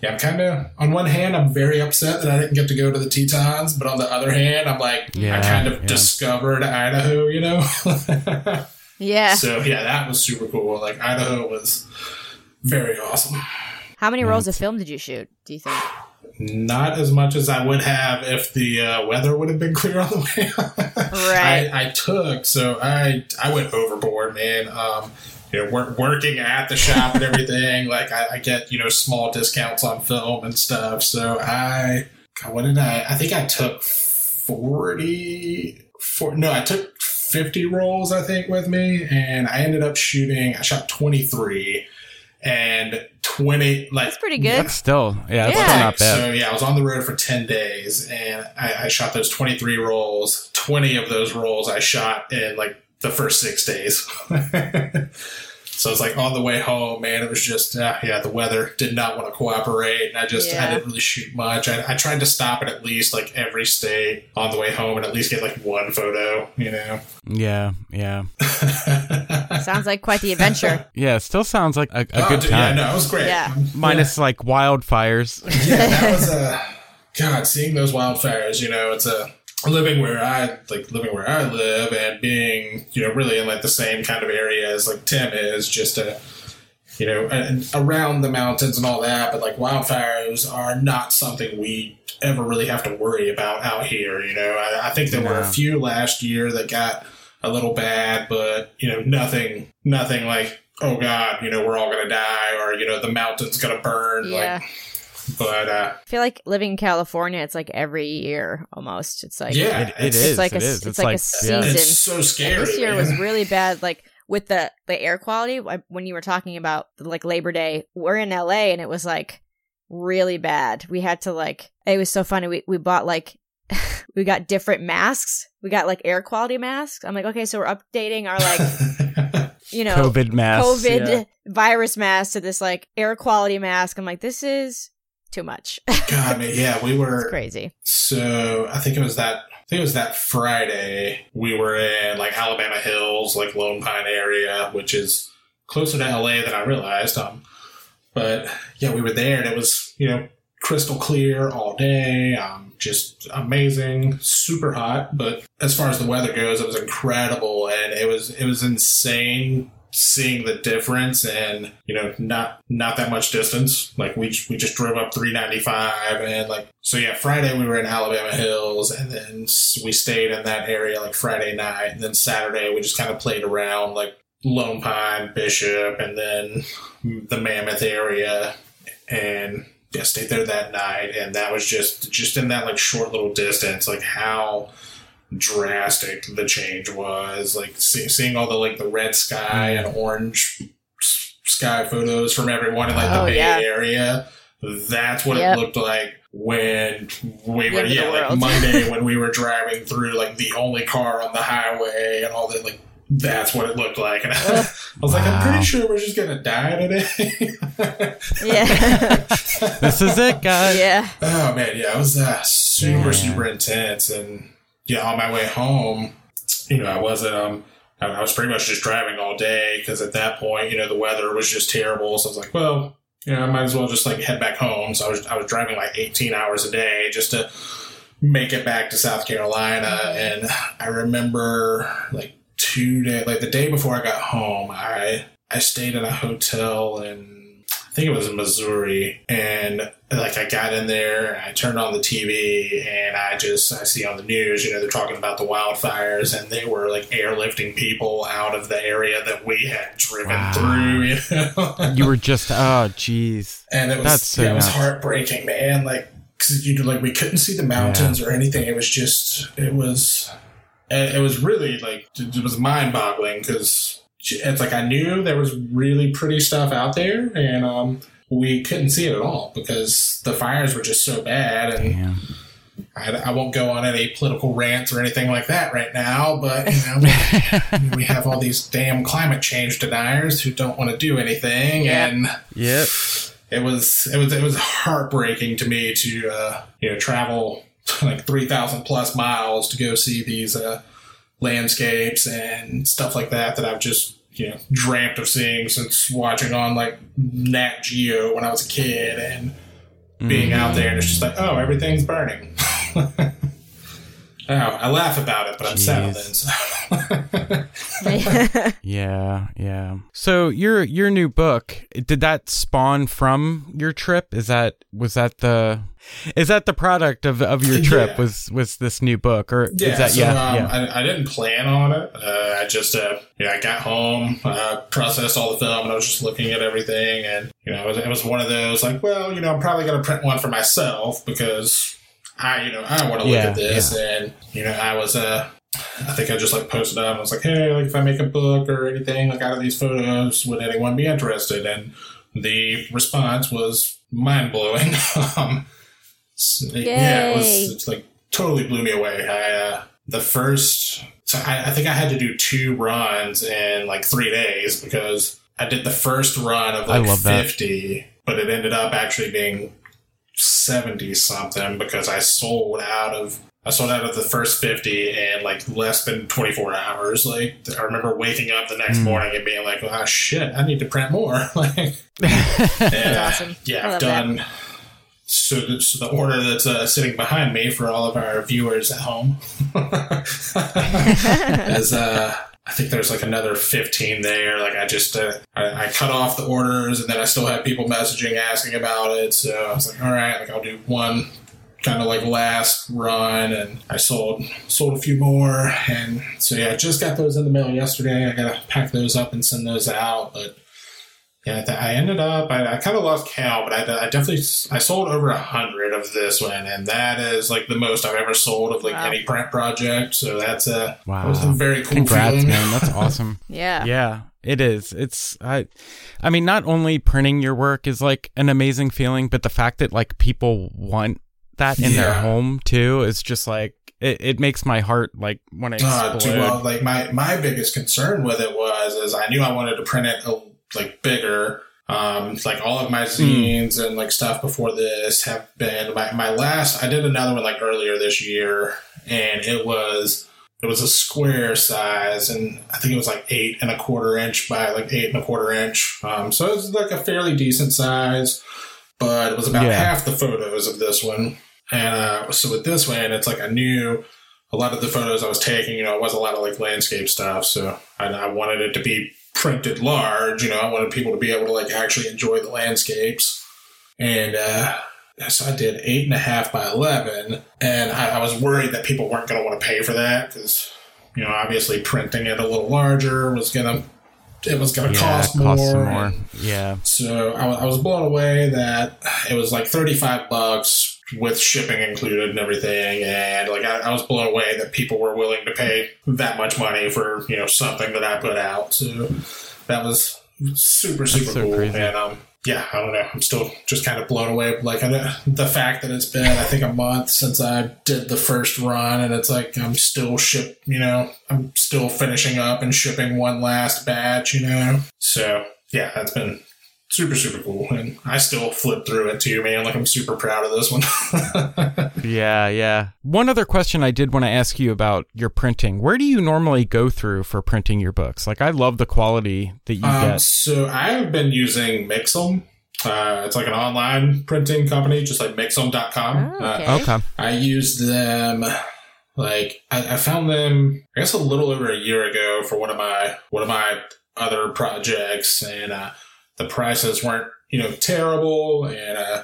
yeah, I'm kind of on one hand, I'm very upset that I didn't get to go to the Tetons, but on the other hand, I'm like I kind of yeah. discovered Idaho, you know. Yeah. so yeah, that was super cool. Like Idaho was very awesome. How many rolls of film did you shoot? Do you think? Not as much as I would have if the uh, weather would have been clear on the way. Right. I, I took so I I went overboard, man. Um, you know, work, working at the shop and everything. like I, I get you know small discounts on film and stuff. So I God, what did I? I think I took forty. For, no, I took fifty rolls. I think with me, and I ended up shooting. I shot twenty three. And twenty, like That's pretty good. That's still yeah, that's Yeah. still not bad. so yeah, I was on the road for ten days, and I, I shot those twenty three rolls. Twenty of those rolls I shot in like the first six days. so it's like on the way home, man. It was just uh, yeah, the weather did not want to cooperate, and I just I didn't really shoot much. I, I tried to stop at at least like every state on the way home, and at least get like one photo, you know. Yeah, yeah, Sounds like quite the adventure. yeah. It still sounds like a, a Oh, good dude, time. Yeah, no, it was great. Yeah. Minus like wildfires. yeah, that was a God. Seeing those wildfires, you know, it's a living where I like living where I live and being, you know, really in like the same kind of area as like Tim is, just a, you know, and around the mountains and all that. But like wildfires are not something we ever really have to worry about out here. You know, I, I think there were a few last year that got a little bad, but you know, nothing, nothing like. Oh God! You know we're all gonna die, or you know the mountain's gonna burn. Yeah. Like, but uh, I feel like living in California, it's like every year almost. It's like yeah, It, it it's, is. like it a- is. it's like a yeah. season. It's so scary. this year man. was really bad. Like with the the air quality, when you were talking about like Labor Day, we're in LA and it was like really bad. We had to like it was so funny. We we bought like we got different masks. We got like air quality masks. I'm like, okay, so we're updating our like you know COVID mask. COVID yeah. virus mask to this like air quality mask. I'm like, this is too much. God, yeah, we were it's crazy. So I think it was that. I think it was that Friday. We were in like Alabama Hills, like Lone Pine area, which is closer to LA than I realized. Um, but yeah, we were there, and it was you know crystal clear all day. Um, just amazing, super hot. But as far as the weather goes, it was incredible, and it was it was insane seeing the difference and you know not not that much distance. Like we we just drove up 395 and like so yeah friday we were in alabama hills and then we stayed in that area like friday night and then saturday we just kind of played around like lone pine bishop and then the mammoth area and yeah stayed there that night and that was just just in that like short little distance. Like how drastic the change was like see, seeing all the like the red sky and orange sky photos from everyone in like the Oh, bay yeah. area that's what Yep. it looked like when we The were end of the yeah like monday when we were driving through like the only car on the highway and all that like that's what it looked like and I, was like i'm pretty sure we're just gonna die today Yeah. This is it, guys. yeah. Oh man, yeah, it was uh, super Yeah. super intense, and yeah, on my way home, you know, I wasn't um, I, was pretty much just driving all day because at that point, you know, the weather was just terrible. So I was like, well, you know, I might as well just like head back home. So I was I was driving like 18 hours a day just to make it back to South Carolina. And I remember like two days, like the day before I got home, I I stayed in a hotel I think it was in Missouri, and like I got in there, I turned on the TV, and I just I see on the news, you know, they're talking about the wildfires, and they were like airlifting people out of the area that we had driven Wow. through. You know? You were just oh jeez. and it was That's so yeah, it was heartbreaking, man. Like, cause you like we couldn't see the mountains or anything. It was just it was it was really like it was mind boggling because it's like I knew there was really pretty stuff out there, and um, we couldn't see it at all because the fires were just so bad. And I, I won't go on any political rants or anything like that right now, but you know, we, we have all these damn climate change deniers who don't want to do anything, Yeah. and Yep. it was it was it was heartbreaking to me to uh, you know travel like three thousand plus miles to go see these uh, landscapes and stuff like that that I've just you know dreamt of seeing since watching on like Nat Geo when I was a kid and being out mm. there and it's just like oh everything's burning. oh, I laugh about it, but I'm sad on the inside. Yeah, yeah. So your your new book did that spawn from your trip? Is that was that the is that the product of, of your trip? Yeah. Was was this new book or Yeah, is that so yeah um, yeah I, I didn't plan on it. Uh, I just, uh, you know, I got home, uh, processed all the film, and I was just looking at everything. And you know, it was, it was one of those like, well, you know, I'm probably going to print one for myself because I, you know, I want to look Yeah, at this. And you know, I was, uh, I think I just like posted up. and I was like, hey, like if I make a book or anything like out of these photos, would anyone be interested? And the response was mind blowing. um, s- yeah, it was it's like totally blew me away. I uh, the first, so I, I think I had to do two runs in like three days because I did the first run of like love that. fifty, but it ended up actually being seventy something because I sold out of. I sold out of the first 50 in like less than 24 hours. Like, I remember waking up the next morning and being like, oh shit, I need to print more. like, and, uh, awesome. Yeah, I I've love done. So, the- so the order that's uh, sitting behind me for all of our viewers at home is uh, I think there's like another 15 there. Like I just uh, I, I cut off the orders and then I still have people messaging asking about it. So I was like, all right, like I'll do one kind of like last run and I sold sold a few more and so yeah I just got those in the mail yesterday I gotta pack those up and send those out but yeah, th- I ended up. I, I kind of lost count, but I, I definitely I sold over a hundred of this one, and that is like the most I've ever sold of like Wow. any print project. So that's a Wow. that was a very cool Congrats, feeling. man. That's awesome. yeah. yeah, it is. It's I I mean not only printing your work is like an amazing feeling, but the fact that like people want that in their home too is just like it, it makes my heart like when I Uh, well, like my my biggest concern with it was is I knew I wanted to print it uh, like bigger. Um, like all of my zines and like stuff before this have been my, my last. I did another one like earlier this year, and it was it was a square size, and I think it was like eight and a quarter inch by like eight and a quarter inch. Um, so it was like a fairly decent size, but it was about Yeah. half the photos of this one. And uh, so with this one, it's like I knew a lot of the photos I was taking, you know, it was a lot of like landscape stuff. So I, I wanted it to be printed large. You know, I wanted people to be able to like actually enjoy the landscapes. And uh, so I did eight and a half by 11. And I, I was worried that people weren't going to want to pay for that because, you know, obviously printing it a little larger was going to, it was going to yeah, cost more. more. Yeah. so I, I was blown away that it was like 35 bucks with shipping included and everything. And like, I, I was blown away that people were willing to pay that much money for, you know, something that I put out. So that was super, super so cool. crazy. And, um, yeah, I don't know. I'm still just kind of blown away. Like I, the fact that it's been, I think, a month since I did the first run, and it's like I'm still ship. You know, I'm still finishing up and shipping one last batch. You know, so yeah, that's been super super cool, and I still flip through it too, man. Like I'm super proud of this one. Yeah, yeah. One other question I did want to ask you about your printing. Where do you normally go through for printing your books? Like I love the quality that you Um, get. so I've been using Mixam. Uh, it's like an online printing company, just like Mixam.com. Oh, Uh, okay. Okay. I used them like I, I found them I guess a little over a year ago for one of my one of my other projects and uh, the prices weren't you know terrible and uh,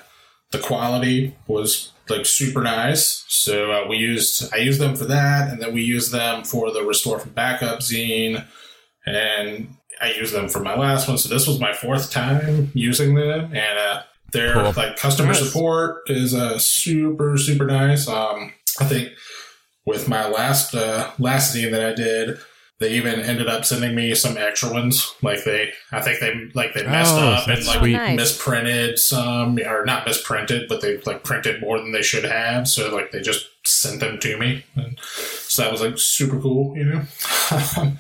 the quality was like super nice so uh, we used I used them for that and then we used them for the restore from backup zine and I used them for my last one so this was my fourth time using them and uh, their Cool. like customer Nice. support is uh, super super nice um, I think with my last uh, last zine that I did, they even ended up sending me some extra ones. Like they, I think they like they messed Oh, up and like sweet. Misprinted some, or not misprinted, but they like printed more than they should have. So like they just sent them to me, and so that was like super cool, you know.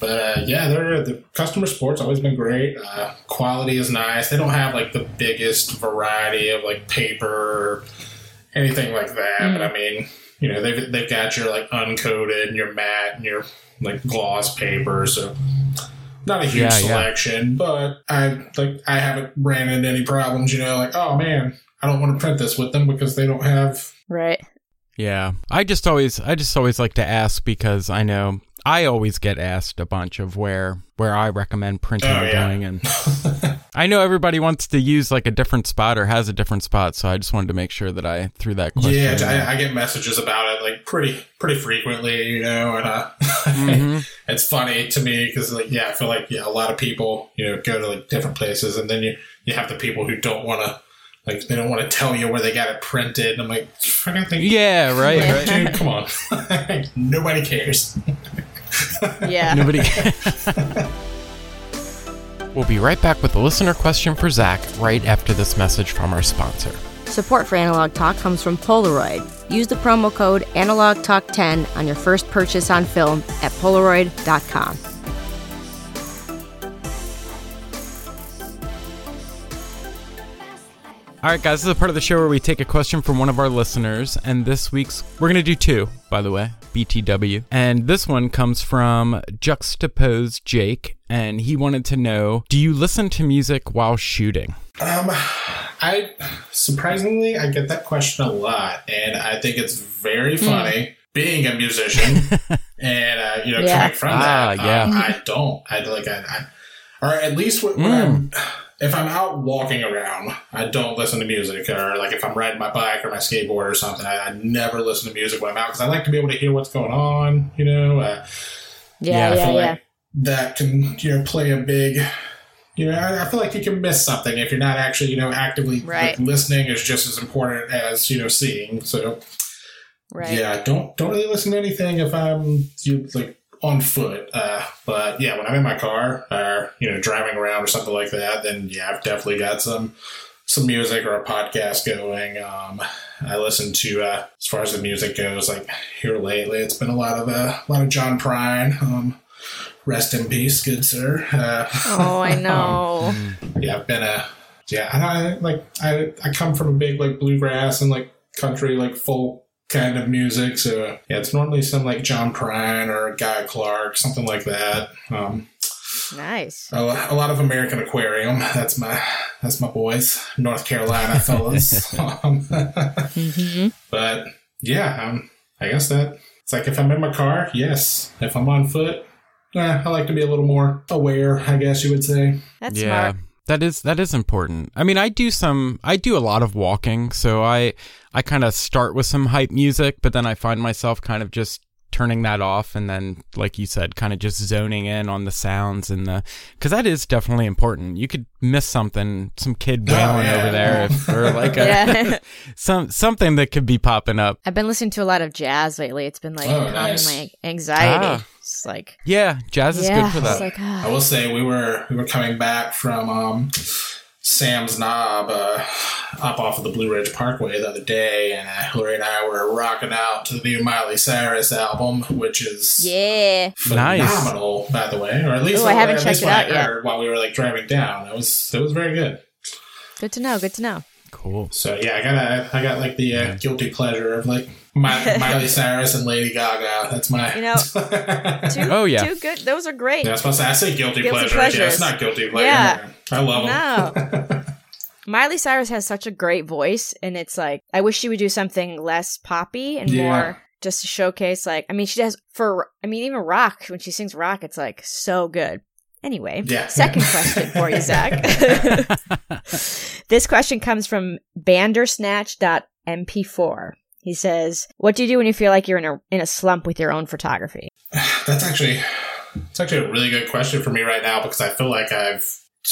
but uh, yeah, they're the customer support's always been great. Uh, quality is nice. They don't have like the biggest variety of like paper. Or, anything like that. Mm. But I mean, you know, they've they've got your like uncoated and your matte and your like gloss paper, so not a huge Yeah, yeah. selection. But I like I haven't ran into any problems. You know, like oh man, I don't want to print this with them because they don't have. Right. Yeah. I just always I just always like to ask because I know I always get asked a bunch of where where I recommend printing Oh, or yeah. going and I know everybody wants to use like a different spot or has a different spot, so I just wanted to make sure that I threw that question. Yeah. I, I get messages about it like pretty pretty frequently. You know, and uh, Mhm. it's funny to me because like yeah, I feel like yeah, a lot of people you know go to like different places, and then you you have the people who don't want to. Like they don't want to tell you where they got it printed. And I'm like, I think Yeah, right, Like, right. Dude, come on. Nobody cares. Yeah. Nobody. we'll be right back with a listener question for Zach right after this message from our sponsor. Support for Analog Talk comes from Polaroid. Use the promo code AnalogTalk10 on your first purchase on film at Polaroid.com. All right, guys, this is a part of the show where we take a question from one of our listeners, and this week's we're gonna do two, by the way, BTW, and this one comes from Juxtapose Jake, and he wanted to know: Do you listen to music while shooting? Um, I surprisingly I get that question a lot, and I think it's very funny being a musician, and uh, you know Yeah. coming from Ah, that. yeah. um, I don't. I like I, I or at least when, when I'm if I'm out walking around, I don't listen to music, or like if I'm riding my bike or my skateboard or something, I, I never listen to music when I'm out because I like to be able to hear what's going on. You know. Uh, Yeah, Yeah, yeah, I feel yeah. like that can you know play a big you know I, I feel like you can miss something if you're not actually you know actively like, listening is just as important as you know seeing. So Right. yeah don't don't really listen to anything if i'm you like on foot. Uh but yeah when i'm in my car or you know driving around or something like that then yeah i've definitely got some some music or a podcast going. Um i listen to uh as far as the music goes like here lately it's been a lot of uh, a lot of john prine. Um rest in peace good sir uh Oh, I know. yeah, I've been a yeah, and I like I I come from a big like bluegrass and like country like folk kind of music, so yeah, it's normally some like John Prine or Guy Clark, something like that. Um, nice. a, a lot of American Aquarium. That's my that's my boys, North Carolina fellas. um, Mm-hmm. but yeah, um, I guess that it's like if I'm in my car, yes. If I'm on foot, eh, I like to be a little more aware. I guess you would say. That's yeah. smart. That is that is important. I mean, I do some I do a lot of walking, so I I kind of start with some hype music, but then I find myself kind of just turning that off and then like you said kind of just zoning in on the sounds and the cuz that is definitely important. You could miss something some kid Oh, wailing yeah. over there if, or like a, Yeah. some something that could be popping up. I've been listening to a lot of jazz lately. It's been like Oh, calming nice. my anxiety. Ah. It's like Yeah, jazz is yeah, good for that. It's like I ah. will say we were we were coming back from um, Sam's Knob uh, up off of the Blue Ridge Parkway the other day, and uh, Hillary and I were rocking out to the new Miley Cyrus album, which is yeah. phenomenal, by the way, or at least Ooh, I haven't at checked least it out yet. while we were like driving down. It was it was very good. Good to know. Good to know. cool. So yeah, I got a, I got like the uh, guilty pleasure of like Mi- Miley Cyrus and Lady Gaga. That's my You know, Two, Oh, yeah. Two good. Those are great. Yeah, I was supposed to say I say guilty, Guilty pleasure. pleasures. Yeah, it's not guilty pleasure. Yeah. I love them. No. Miley Cyrus has such a great voice, and it's like I wish she would do something less poppy and Yeah. more just to showcase. Like, I mean, she does for. I mean, even rock when she sings rock, it's like so good. Anyway, Yeah. second question for you, Zach. this question comes from bandersnatch.mp4. He says, "What do you do when you feel like you're in a in a slump with your own photography?" That's actually it's actually a really good question for me right now because I feel like I've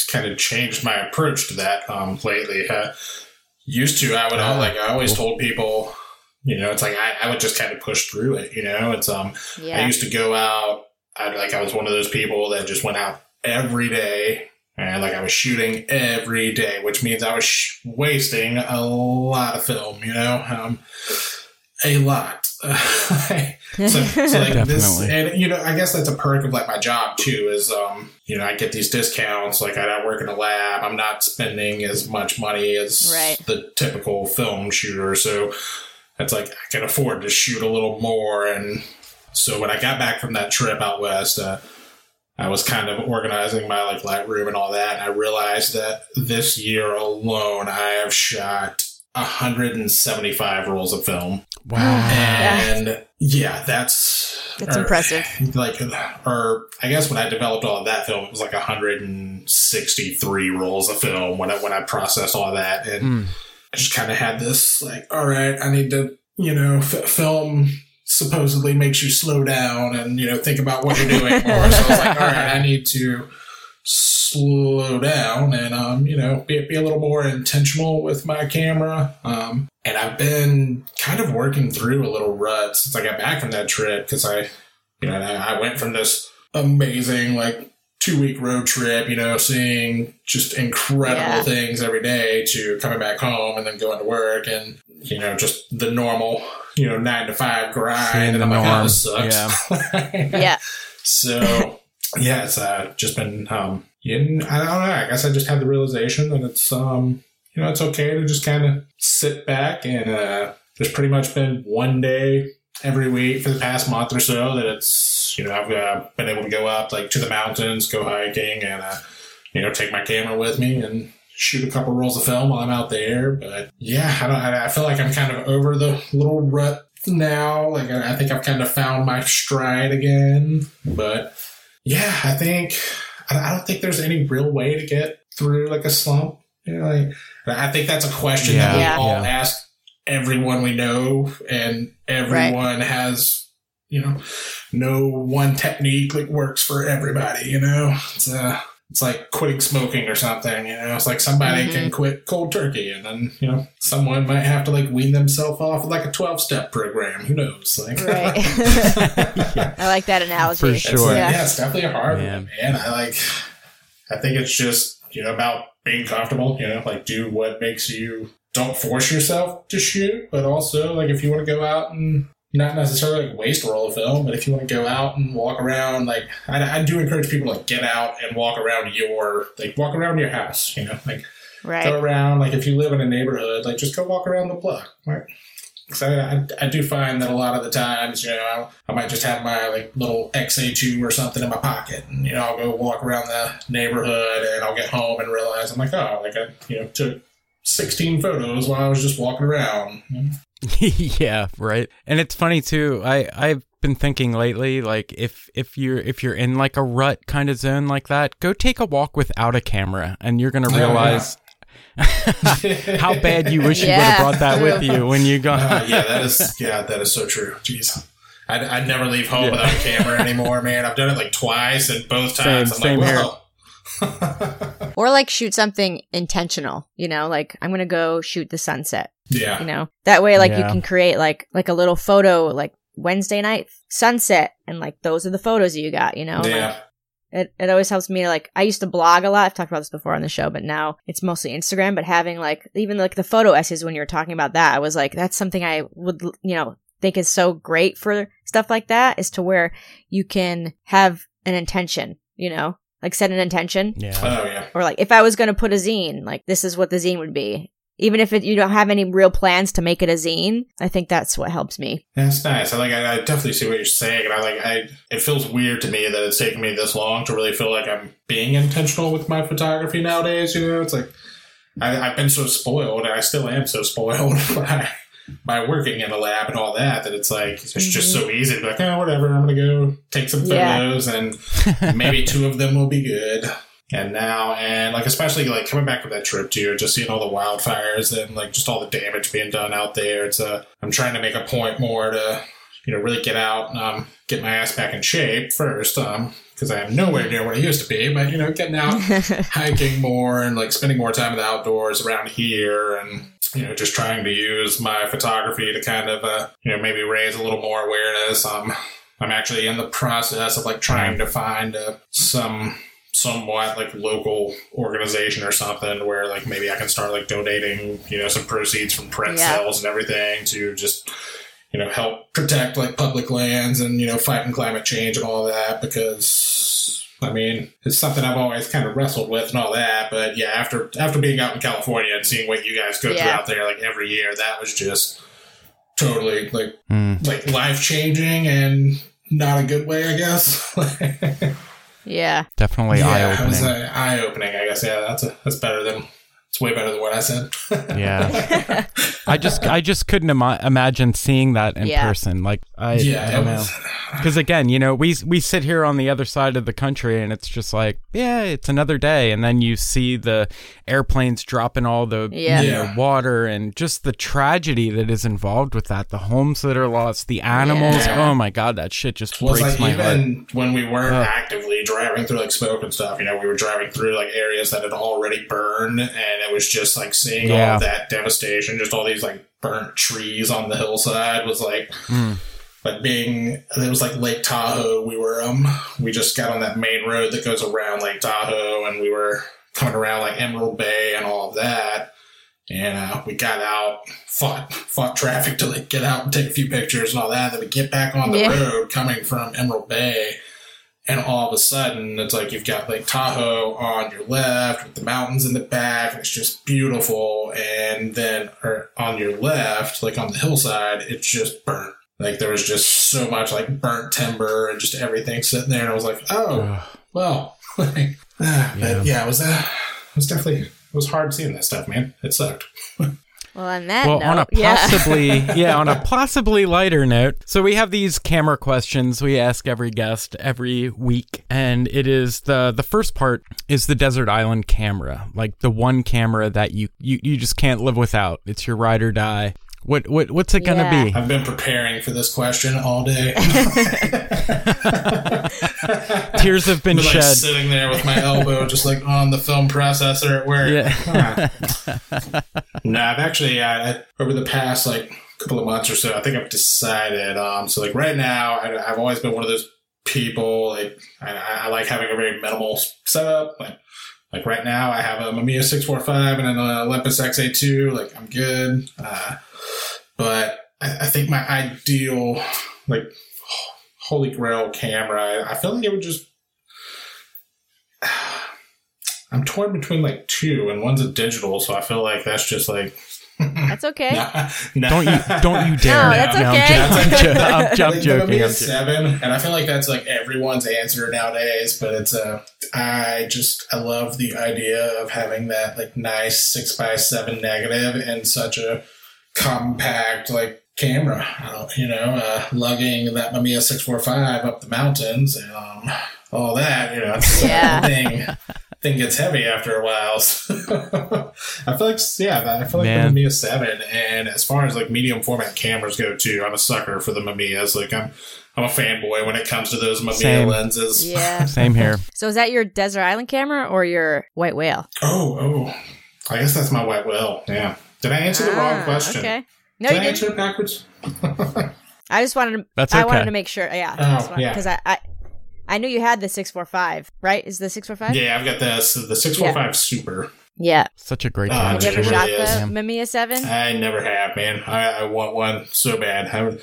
kind of changed my approach to that um, lately. Uh, used to, I would Oh, like I always told people, you know, it's like I, I would just kind of push through it. You know, it's um I used to go out. I like I was one of those people that just went out every day, and like I was shooting every day, which means I was sh- wasting a lot of film. You know, um, a lot. so, so like this, Definitely. and you know, I guess that's a perk of like my job too. Is um, you know, I get these discounts. Like I don't work in a lab. I'm not spending as much money as Right. the typical film shooter. So it's like I can afford to shoot a little more. And so when I got back from that trip out west, uh, I was kind of organizing my like Lightroom and all that, and I realized that this year alone I have shot 175 rolls of film. Wow. And yeah, that's That's or, impressive. Like, or I guess when I developed all of that film, it was like 163 rolls of film when I when I processed all that, and Mm. I just kind of had this like, all right, I need to, you know, f- film supposedly makes you slow down and you know think about what you're doing more. so I was like, all right, I need to slow down and um, you know, be, be a little more intentional with my camera. Um, and I've been kind of working through a little rut since I got back from that trip because I, you know, I I went from this amazing like two week road trip, you know, seeing just incredible Yeah. things every day to coming back home and then going to work and you know just the normal you know nine to five grind Seeing and I'm like, oh, norm. this sucks. yeah. So yeah, it's uh, just been um, you I don't know. I guess I just had the realization that it's um, you know, it's okay to just kind of sit back and uh, there's pretty much been one day every week for the past month or so that it's you know I've uh, been able to go up like to the mountains, go hiking, and uh, you know take my camera with me and shoot a couple rolls of film while I'm out there. But yeah, I don't. I I feel like I'm kind of over the little rut now. Like I I think I've kind of found my stride again. But yeah, I think I I don't think there's any real way to get through like a slump. You know, like I think that's a question that we Yeah. all Yeah. ask everyone we know, and everyone has you know no one technique that works for everybody. You know, it's uh it's like quitting smoking or something. You know, it's like somebody Mhm. can quit cold turkey, and then you know someone might have to like wean themselves off with like a twelve step program. Who knows? Like, Right. I like that analogy. For sure. Yeah. yeah, it's definitely a hard Man. one, man. I like. I think it's just you know about being comfortable. You know, like do what makes you. Don't force yourself to shoot, but also like if you want to go out and not necessarily like waste a roll of film, but if you want to go out and walk around, like I, I do encourage people to like get out and walk around your like walk around your house. You know, like go around like if you live in a neighborhood, like just go walk around the block. Right? Because I, I, I do find that a lot of the times, you know, I, I might just have my like little XA2 or something in my pocket, and you know, I'll go walk around the neighborhood, and I'll get home and realize I'm like, oh, like I, you know, took 16 photos while I was just walking around. yeah, right. And it's funny too. I I've been thinking lately like if if you're if you're in like a rut kind of zone like that, go take a walk without a camera and you're going to Oh, yeah. realize how bad you wish you would have brought that with you when you go Uh, yeah, that is yeah, that is so true. Jeez. I'd, I'd never leave home Yeah. without a camera anymore, man. I've done it like twice, and both times I'm Same- like, same here. well. Or like shoot something intentional, you know, like I'm going to go shoot the sunset, yeah, you know. That way like you can create like like a little photo like Wednesday night sunset and like those are the photos that you got, you know. Like, yeah, it, it always helps me to like i used to blog a lot. I've talked about this before on the show but now it's mostly instagram but having like even like the photo essays when you were talking about that i was like that's something i would you know think is so great for stuff like that is to where you can have an intention you know like set an intention Yeah. oh yeah. or like if i was going to put a zine like this is what the zine would be even if it, you don't have any real plans to make it a zine i think that's what helps me That's nice. I like. I, I definitely see what you're saying, and I like. I. It feels weird to me that it's taken me this long to really feel like I'm being intentional with my photography nowadays. You know, it's like I, I've been so spoiled, and I still am so spoiled by by working in a lab and all that that it's like it's just so easy to be like, oh, whatever, I'm gonna go take some Yeah. photos, and maybe two of them will be good. And now, and like especially like coming back from that trip too, just seeing all the wildfires and like just all the damage being done out there. It's uh, I'm trying to make a point more to you know really get out, and, um, get my ass back in shape first, um, because I am nowhere near what I used to be. But you know, getting out hiking more and like spending more time in the outdoors around here and you know just trying to use my photography to kind of uh, you know maybe raise a little more awareness um i'm actually in the process of like trying to find uh, some somewhat like local organization or something where like maybe i can start like donating you know some proceeds from print Yeah. sales and everything to just you know help protect like public lands and you know fighting climate change and all that because I mean it's something I've always kind of wrestled with and all that but yeah after after being out in California and seeing what you guys go through out there like every year that was just totally like Mm. like life changing and not a good way I guess Yeah. Definitely yeah it was opening. eye opening I guess yeah that's a, that's better than it's way better than what I said Yeah. I just I just couldn't ima- imagine seeing that in Yeah. person. Like I, yeah I it don't know. was Because again, you know, we we sit here on the other side of the country, and it's just like, yeah, it's another day, and then you see the airplanes dropping all the Yeah. you know, Yeah. water, and just the tragedy that is involved with that, the homes that are lost, the animals. Yeah. Oh my god, that shit just was breaks like my heart. even when we weren't Ugh. actively driving through like smoke and stuff, you know, we were driving through like areas that had already burned, and it was just like seeing Yeah. all that devastation, just all these like burnt trees on the hillside was like. Mm. Like being, it was like Lake Tahoe. We were, um, we just got on that main road that goes around Lake Tahoe, and we were coming around like Emerald Bay and all of that. And uh, we got out, fought fought traffic to like get out and take a few pictures and all that. Then we get back on the Yeah. road coming from Emerald Bay, and all of a sudden it's like you've got Lake Tahoe on your left with the mountains in the back, and it's just beautiful. And then or on your left, like on the hillside, it's just burnt. Like there was just so much like burnt timber and just everything sitting there, and I was like, oh Ugh. well, like, ah, Yeah. but yeah, it was uh, it was definitely it was hard seeing that stuff, man. It sucked. Well, on that well, note, on a yeah. possibly yeah. on a possibly lighter note. So we have these camera questions we ask every guest every week, and it is the the first part is the desert island camera, like the one camera that you you, you just can't live without. It's your ride or die. What what what's it gonna Yeah. be? I've been preparing for this question all day. Tears have been like shed. sitting there with my elbow just like on the film processor at work. Yeah. Huh. no, I've actually uh, over the past like couple of months or so, I think I've decided. Um, so like right now, I, I've always been one of those people like I, I like having a very minimal setup. Like like right now, I have a Mamiya six four five and an Olympus XA two. Like I'm good. Uh, but I, I think my ideal like holy grail camera, I, I feel like it would just. I'm torn between like two, and one's a digital, so I feel like that's just like. That's okay. Nah, nah. Don't you don't you dare! No, that's I'm okay. jo- I'm, jo- I'm, Like, I'm joking. Mamiya I'm jo- seven, and I feel like that's like everyone's answer nowadays. But it's a, I just I love the idea of having that like nice six by seven negative and such a compact like camera. You know, uh, lugging that Mamiya six four five up the mountains and um, all that. You know, it's Yeah. thing thing gets heavy after a while. I feel like yeah, I feel like Man. the Mamiya seven. And as far as like medium format cameras go too, I'm a sucker for the Mamiyas. Like I'm I'm a fanboy when it comes to those Mamiya Same. lenses. Yeah. Same here. So is that your desert island camera or your white whale? Oh oh, I guess that's my white whale. Yeah. Did I answer the wrong Ah, question? Okay. No, Did you I answer didn't. it backwards? I just wanted to. That's I wanted to make sure. Yeah. Oh, yeah. Because I, I, I knew you had the six four five. Right? Is the six four five? yeah, I've got this the six four five super. Yeah. Such a great uh, camera. Have you ever shot really the Mamiya seven? I never have, man. I, I want one so bad. I,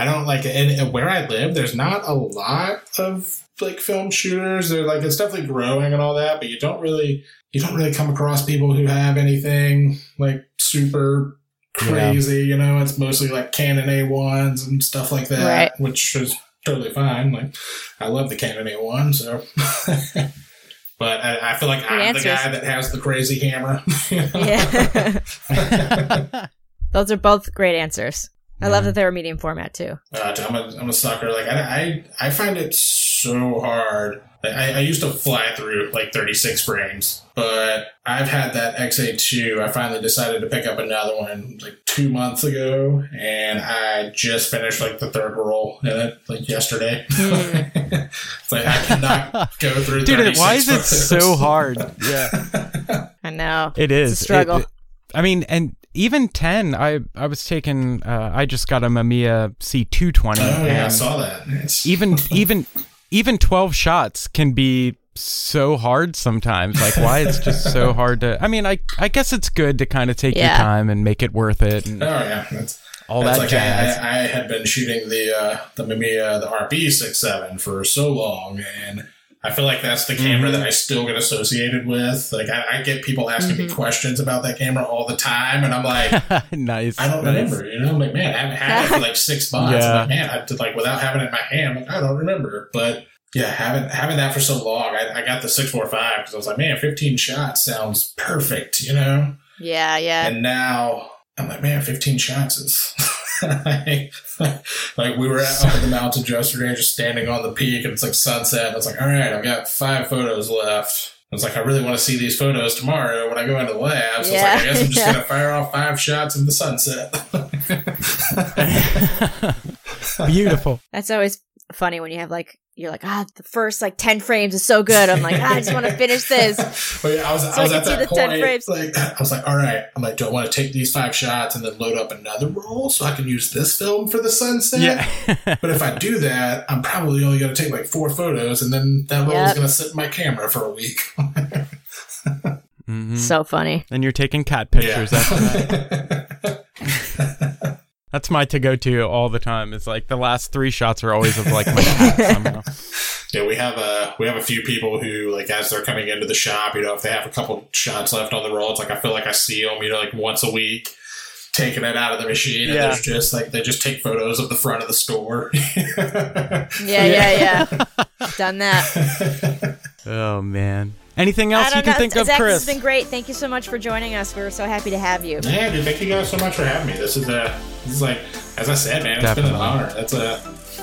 I don't like it. And, and where I live, there's not a lot of like film shooters. They're like it's definitely growing and all that, but you don't really you don't really come across people who have anything like super crazy. You know, it's mostly like Canon A ones and stuff like that, Right. which is totally fine. Like I love the A one, so. But I, I feel like I'm answers. the guy that has the crazy hammer. Yeah. Those are both great answers. I love that they were medium format too. Uh, I'm a I'm a sucker. Like I I, I find it so hard. Like, I, I used to fly through like 36 frames, but I've had that XA2. I finally decided to pick up another one like two months ago, and I just finished like the third roll in it like yesterday. it's like I cannot go through. Dude, 36 why is it so hard? Yeah, I know. it is It's a struggle. It- it- I mean, and even ten, I I was taking. Uh, I just got a Mamiya C two twenty. Oh yeah, I saw that. It's, even even even 12 shots can be so hard sometimes. Like why it's just so hard to i mean i i guess it's good to kind of take your time and make it worth it and oh yeah, that's all That's that like jazz. I, I, I had been shooting the uh, the Mamiya the RB 67 for so long, and I feel like that's the camera Mm-hmm. that I still get associated with. Like I, I get people asking me questions about that camera all the time, and I'm like, nice I don't nice. remember. You know, I'm like, man, I haven't had it for like six months. Yeah. I'm like, man, I did like without having it in my hand, like, I don't remember. But yeah, having having that for so long, I, I got the 645 because I was like, man, 15 shots sounds perfect. You know. Yeah, yeah. And now I'm like, man, 15 shots is like, like we were at, up in the mountains yesterday, just standing on the peak, and it's like sunset. And I was like, all right, I've got five photos left. I was like, I really want to see these photos tomorrow when I go into the lab. So Yeah, it's like, I guess I'm just yeah. gonna fire off five shots of the sunset. beautiful That's always funny when you have like you're like ah the first like ten frames is so good. I'm like ah, I just want to finish this. But yeah, I was, So I was I at that the 10 point. frames. Like, I was like, all right. I'm like, do I want to take these five shots and then load up another roll so I can use this film for the sunset? yeah But if I do that, I'm probably only going to take like four photos, and then that roll is going to sit in my camera for a week. Mhm. So funny. and you're taking cat pictures after that yeah. that's my to go to all the time it's like the last three shots are always of like my cat somehow yeah, we have a we have a few people who like as they're coming into the shop, you know, if they have a couple shots left on the roll, it's like I feel like I see them, you know, like once a week. Taking it out of the machine, and Yeah. there's just like they just take photos of the front of the store. Yeah, yeah, yeah. Done that. oh man anything else you don't can know. think of Zach, chris this has been great. Thank you so much for joining us. We're so happy to have you. Yeah, dude, thank you guys so much for having me. This is a, this is like, as I said, man, it's been an honor. That's a,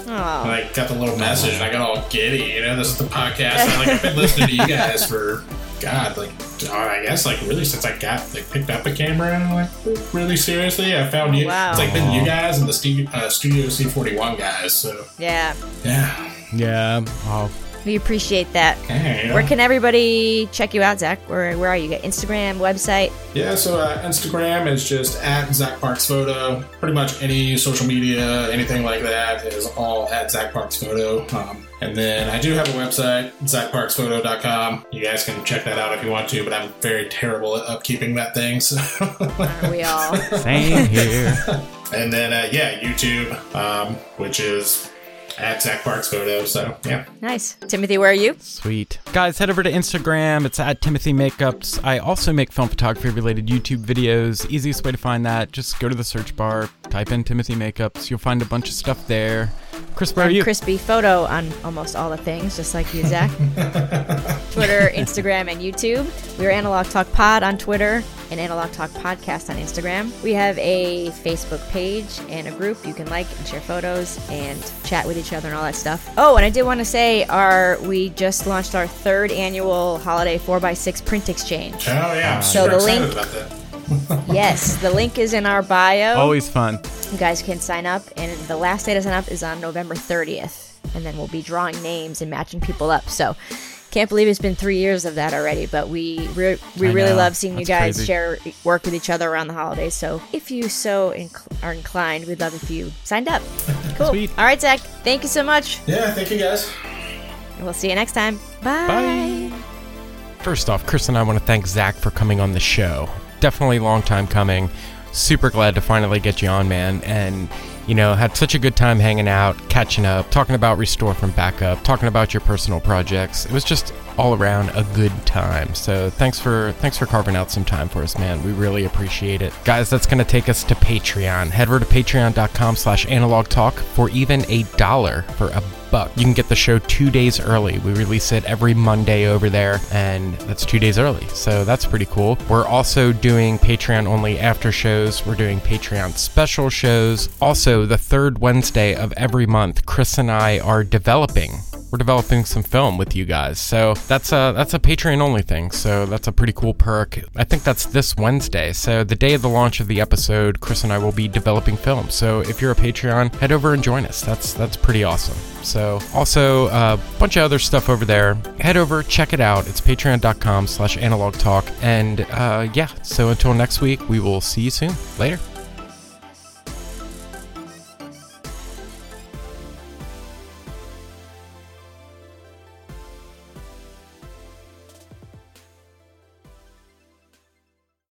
Oh, I got the little message and I got all giddy. You know, this is the podcast. And, like I've been listening to you guys for God, like I guess like really since I got like picked up a camera and like really seriously, I found you. wow. It's like been you guys and the Stu- uh, Studio C41 guys. So yeah. yeah, yeah oh We appreciate that. Hey, you. Where can everybody check you out, Zach? Where where are you? Got Instagram, website? Yeah, so uh, Instagram is just at Zach Parks Photo. Pretty much any social media, anything like that, is all at Zach Parks Photo. Um, and then I do have a website, zachparksphoto.com. You guys can check that out if you want to, but I'm very terrible at upkeeping that thing. So. Aren't we all? same here and then, uh, yeah, YouTube, um, which is at Zach Parks Photo. So, yeah. nice. Timothy, where are you? Sweet. Guys, head over to Instagram. It's at Timothy Makeups. I also make film photography related YouTube videos. Easiest way to find that, just go to the search bar, type in Timothy Makeups. You'll find a bunch of stuff there. Chris, where are you? Chris B Photo on almost all the things, just like you, Zach. Twitter, Instagram, and YouTube. We're Analog Talk Pod on Twitter and Analog Talk Podcast on Instagram. We have a Facebook page and a group you can like and share photos and chat with each other and all that stuff. Oh, and I did want to say our we just launched our third annual holiday 4x6 print exchange. Oh, yeah. I'm So super the link- about that. Yes, the link is in our bio. Always fun. You guys can sign up, and the last day to sign up is on November 30th. And then we'll be drawing names and matching people up. So, can't believe it's been three years of that already. But we re- we I really know. love seeing you guys crazy. share work with each other around the holidays. So, if you so inc- are inclined, we'd love if you signed up. Cool. Sweet. All right, Zach. Thank you so much. Yeah, thank you guys. And we'll see you next time. Bye. Bye. First off, Chris and I want to thank Zach for coming on the show. Definitely long time coming. Super glad to finally get you on, man. And, you know, had such a good time hanging out, catching up, talking about Restore from Backup, talking about your personal projects. It was just all around a good time. So thanks for thanks for carving out some time for us, man. We really appreciate it. Guys, that's gonna take us to Patreon. Head over to patreon.com slash analog talk for even a dollar for a buck, you can get the show two days early. We release it every Monday over there, and that's two days early. So that's pretty cool. We're also doing Patreon only after shows. We're doing Patreon special shows. Also, the third Wednesday of every month, Chris and I are developing we're developing some film with you guys. So that's a that's a Patreon only thing. So that's a pretty cool perk. I think that's this Wednesday. So the day of the launch of the episode, Chris and I will be developing film. So if you're a Patreon, head over and join us. That's that's pretty awesome. So also a bunch of other stuff over there. Head over, check it out. It's patreon.com slash analog talk. And uh, yeah, so until next week, we will see you soon. Later.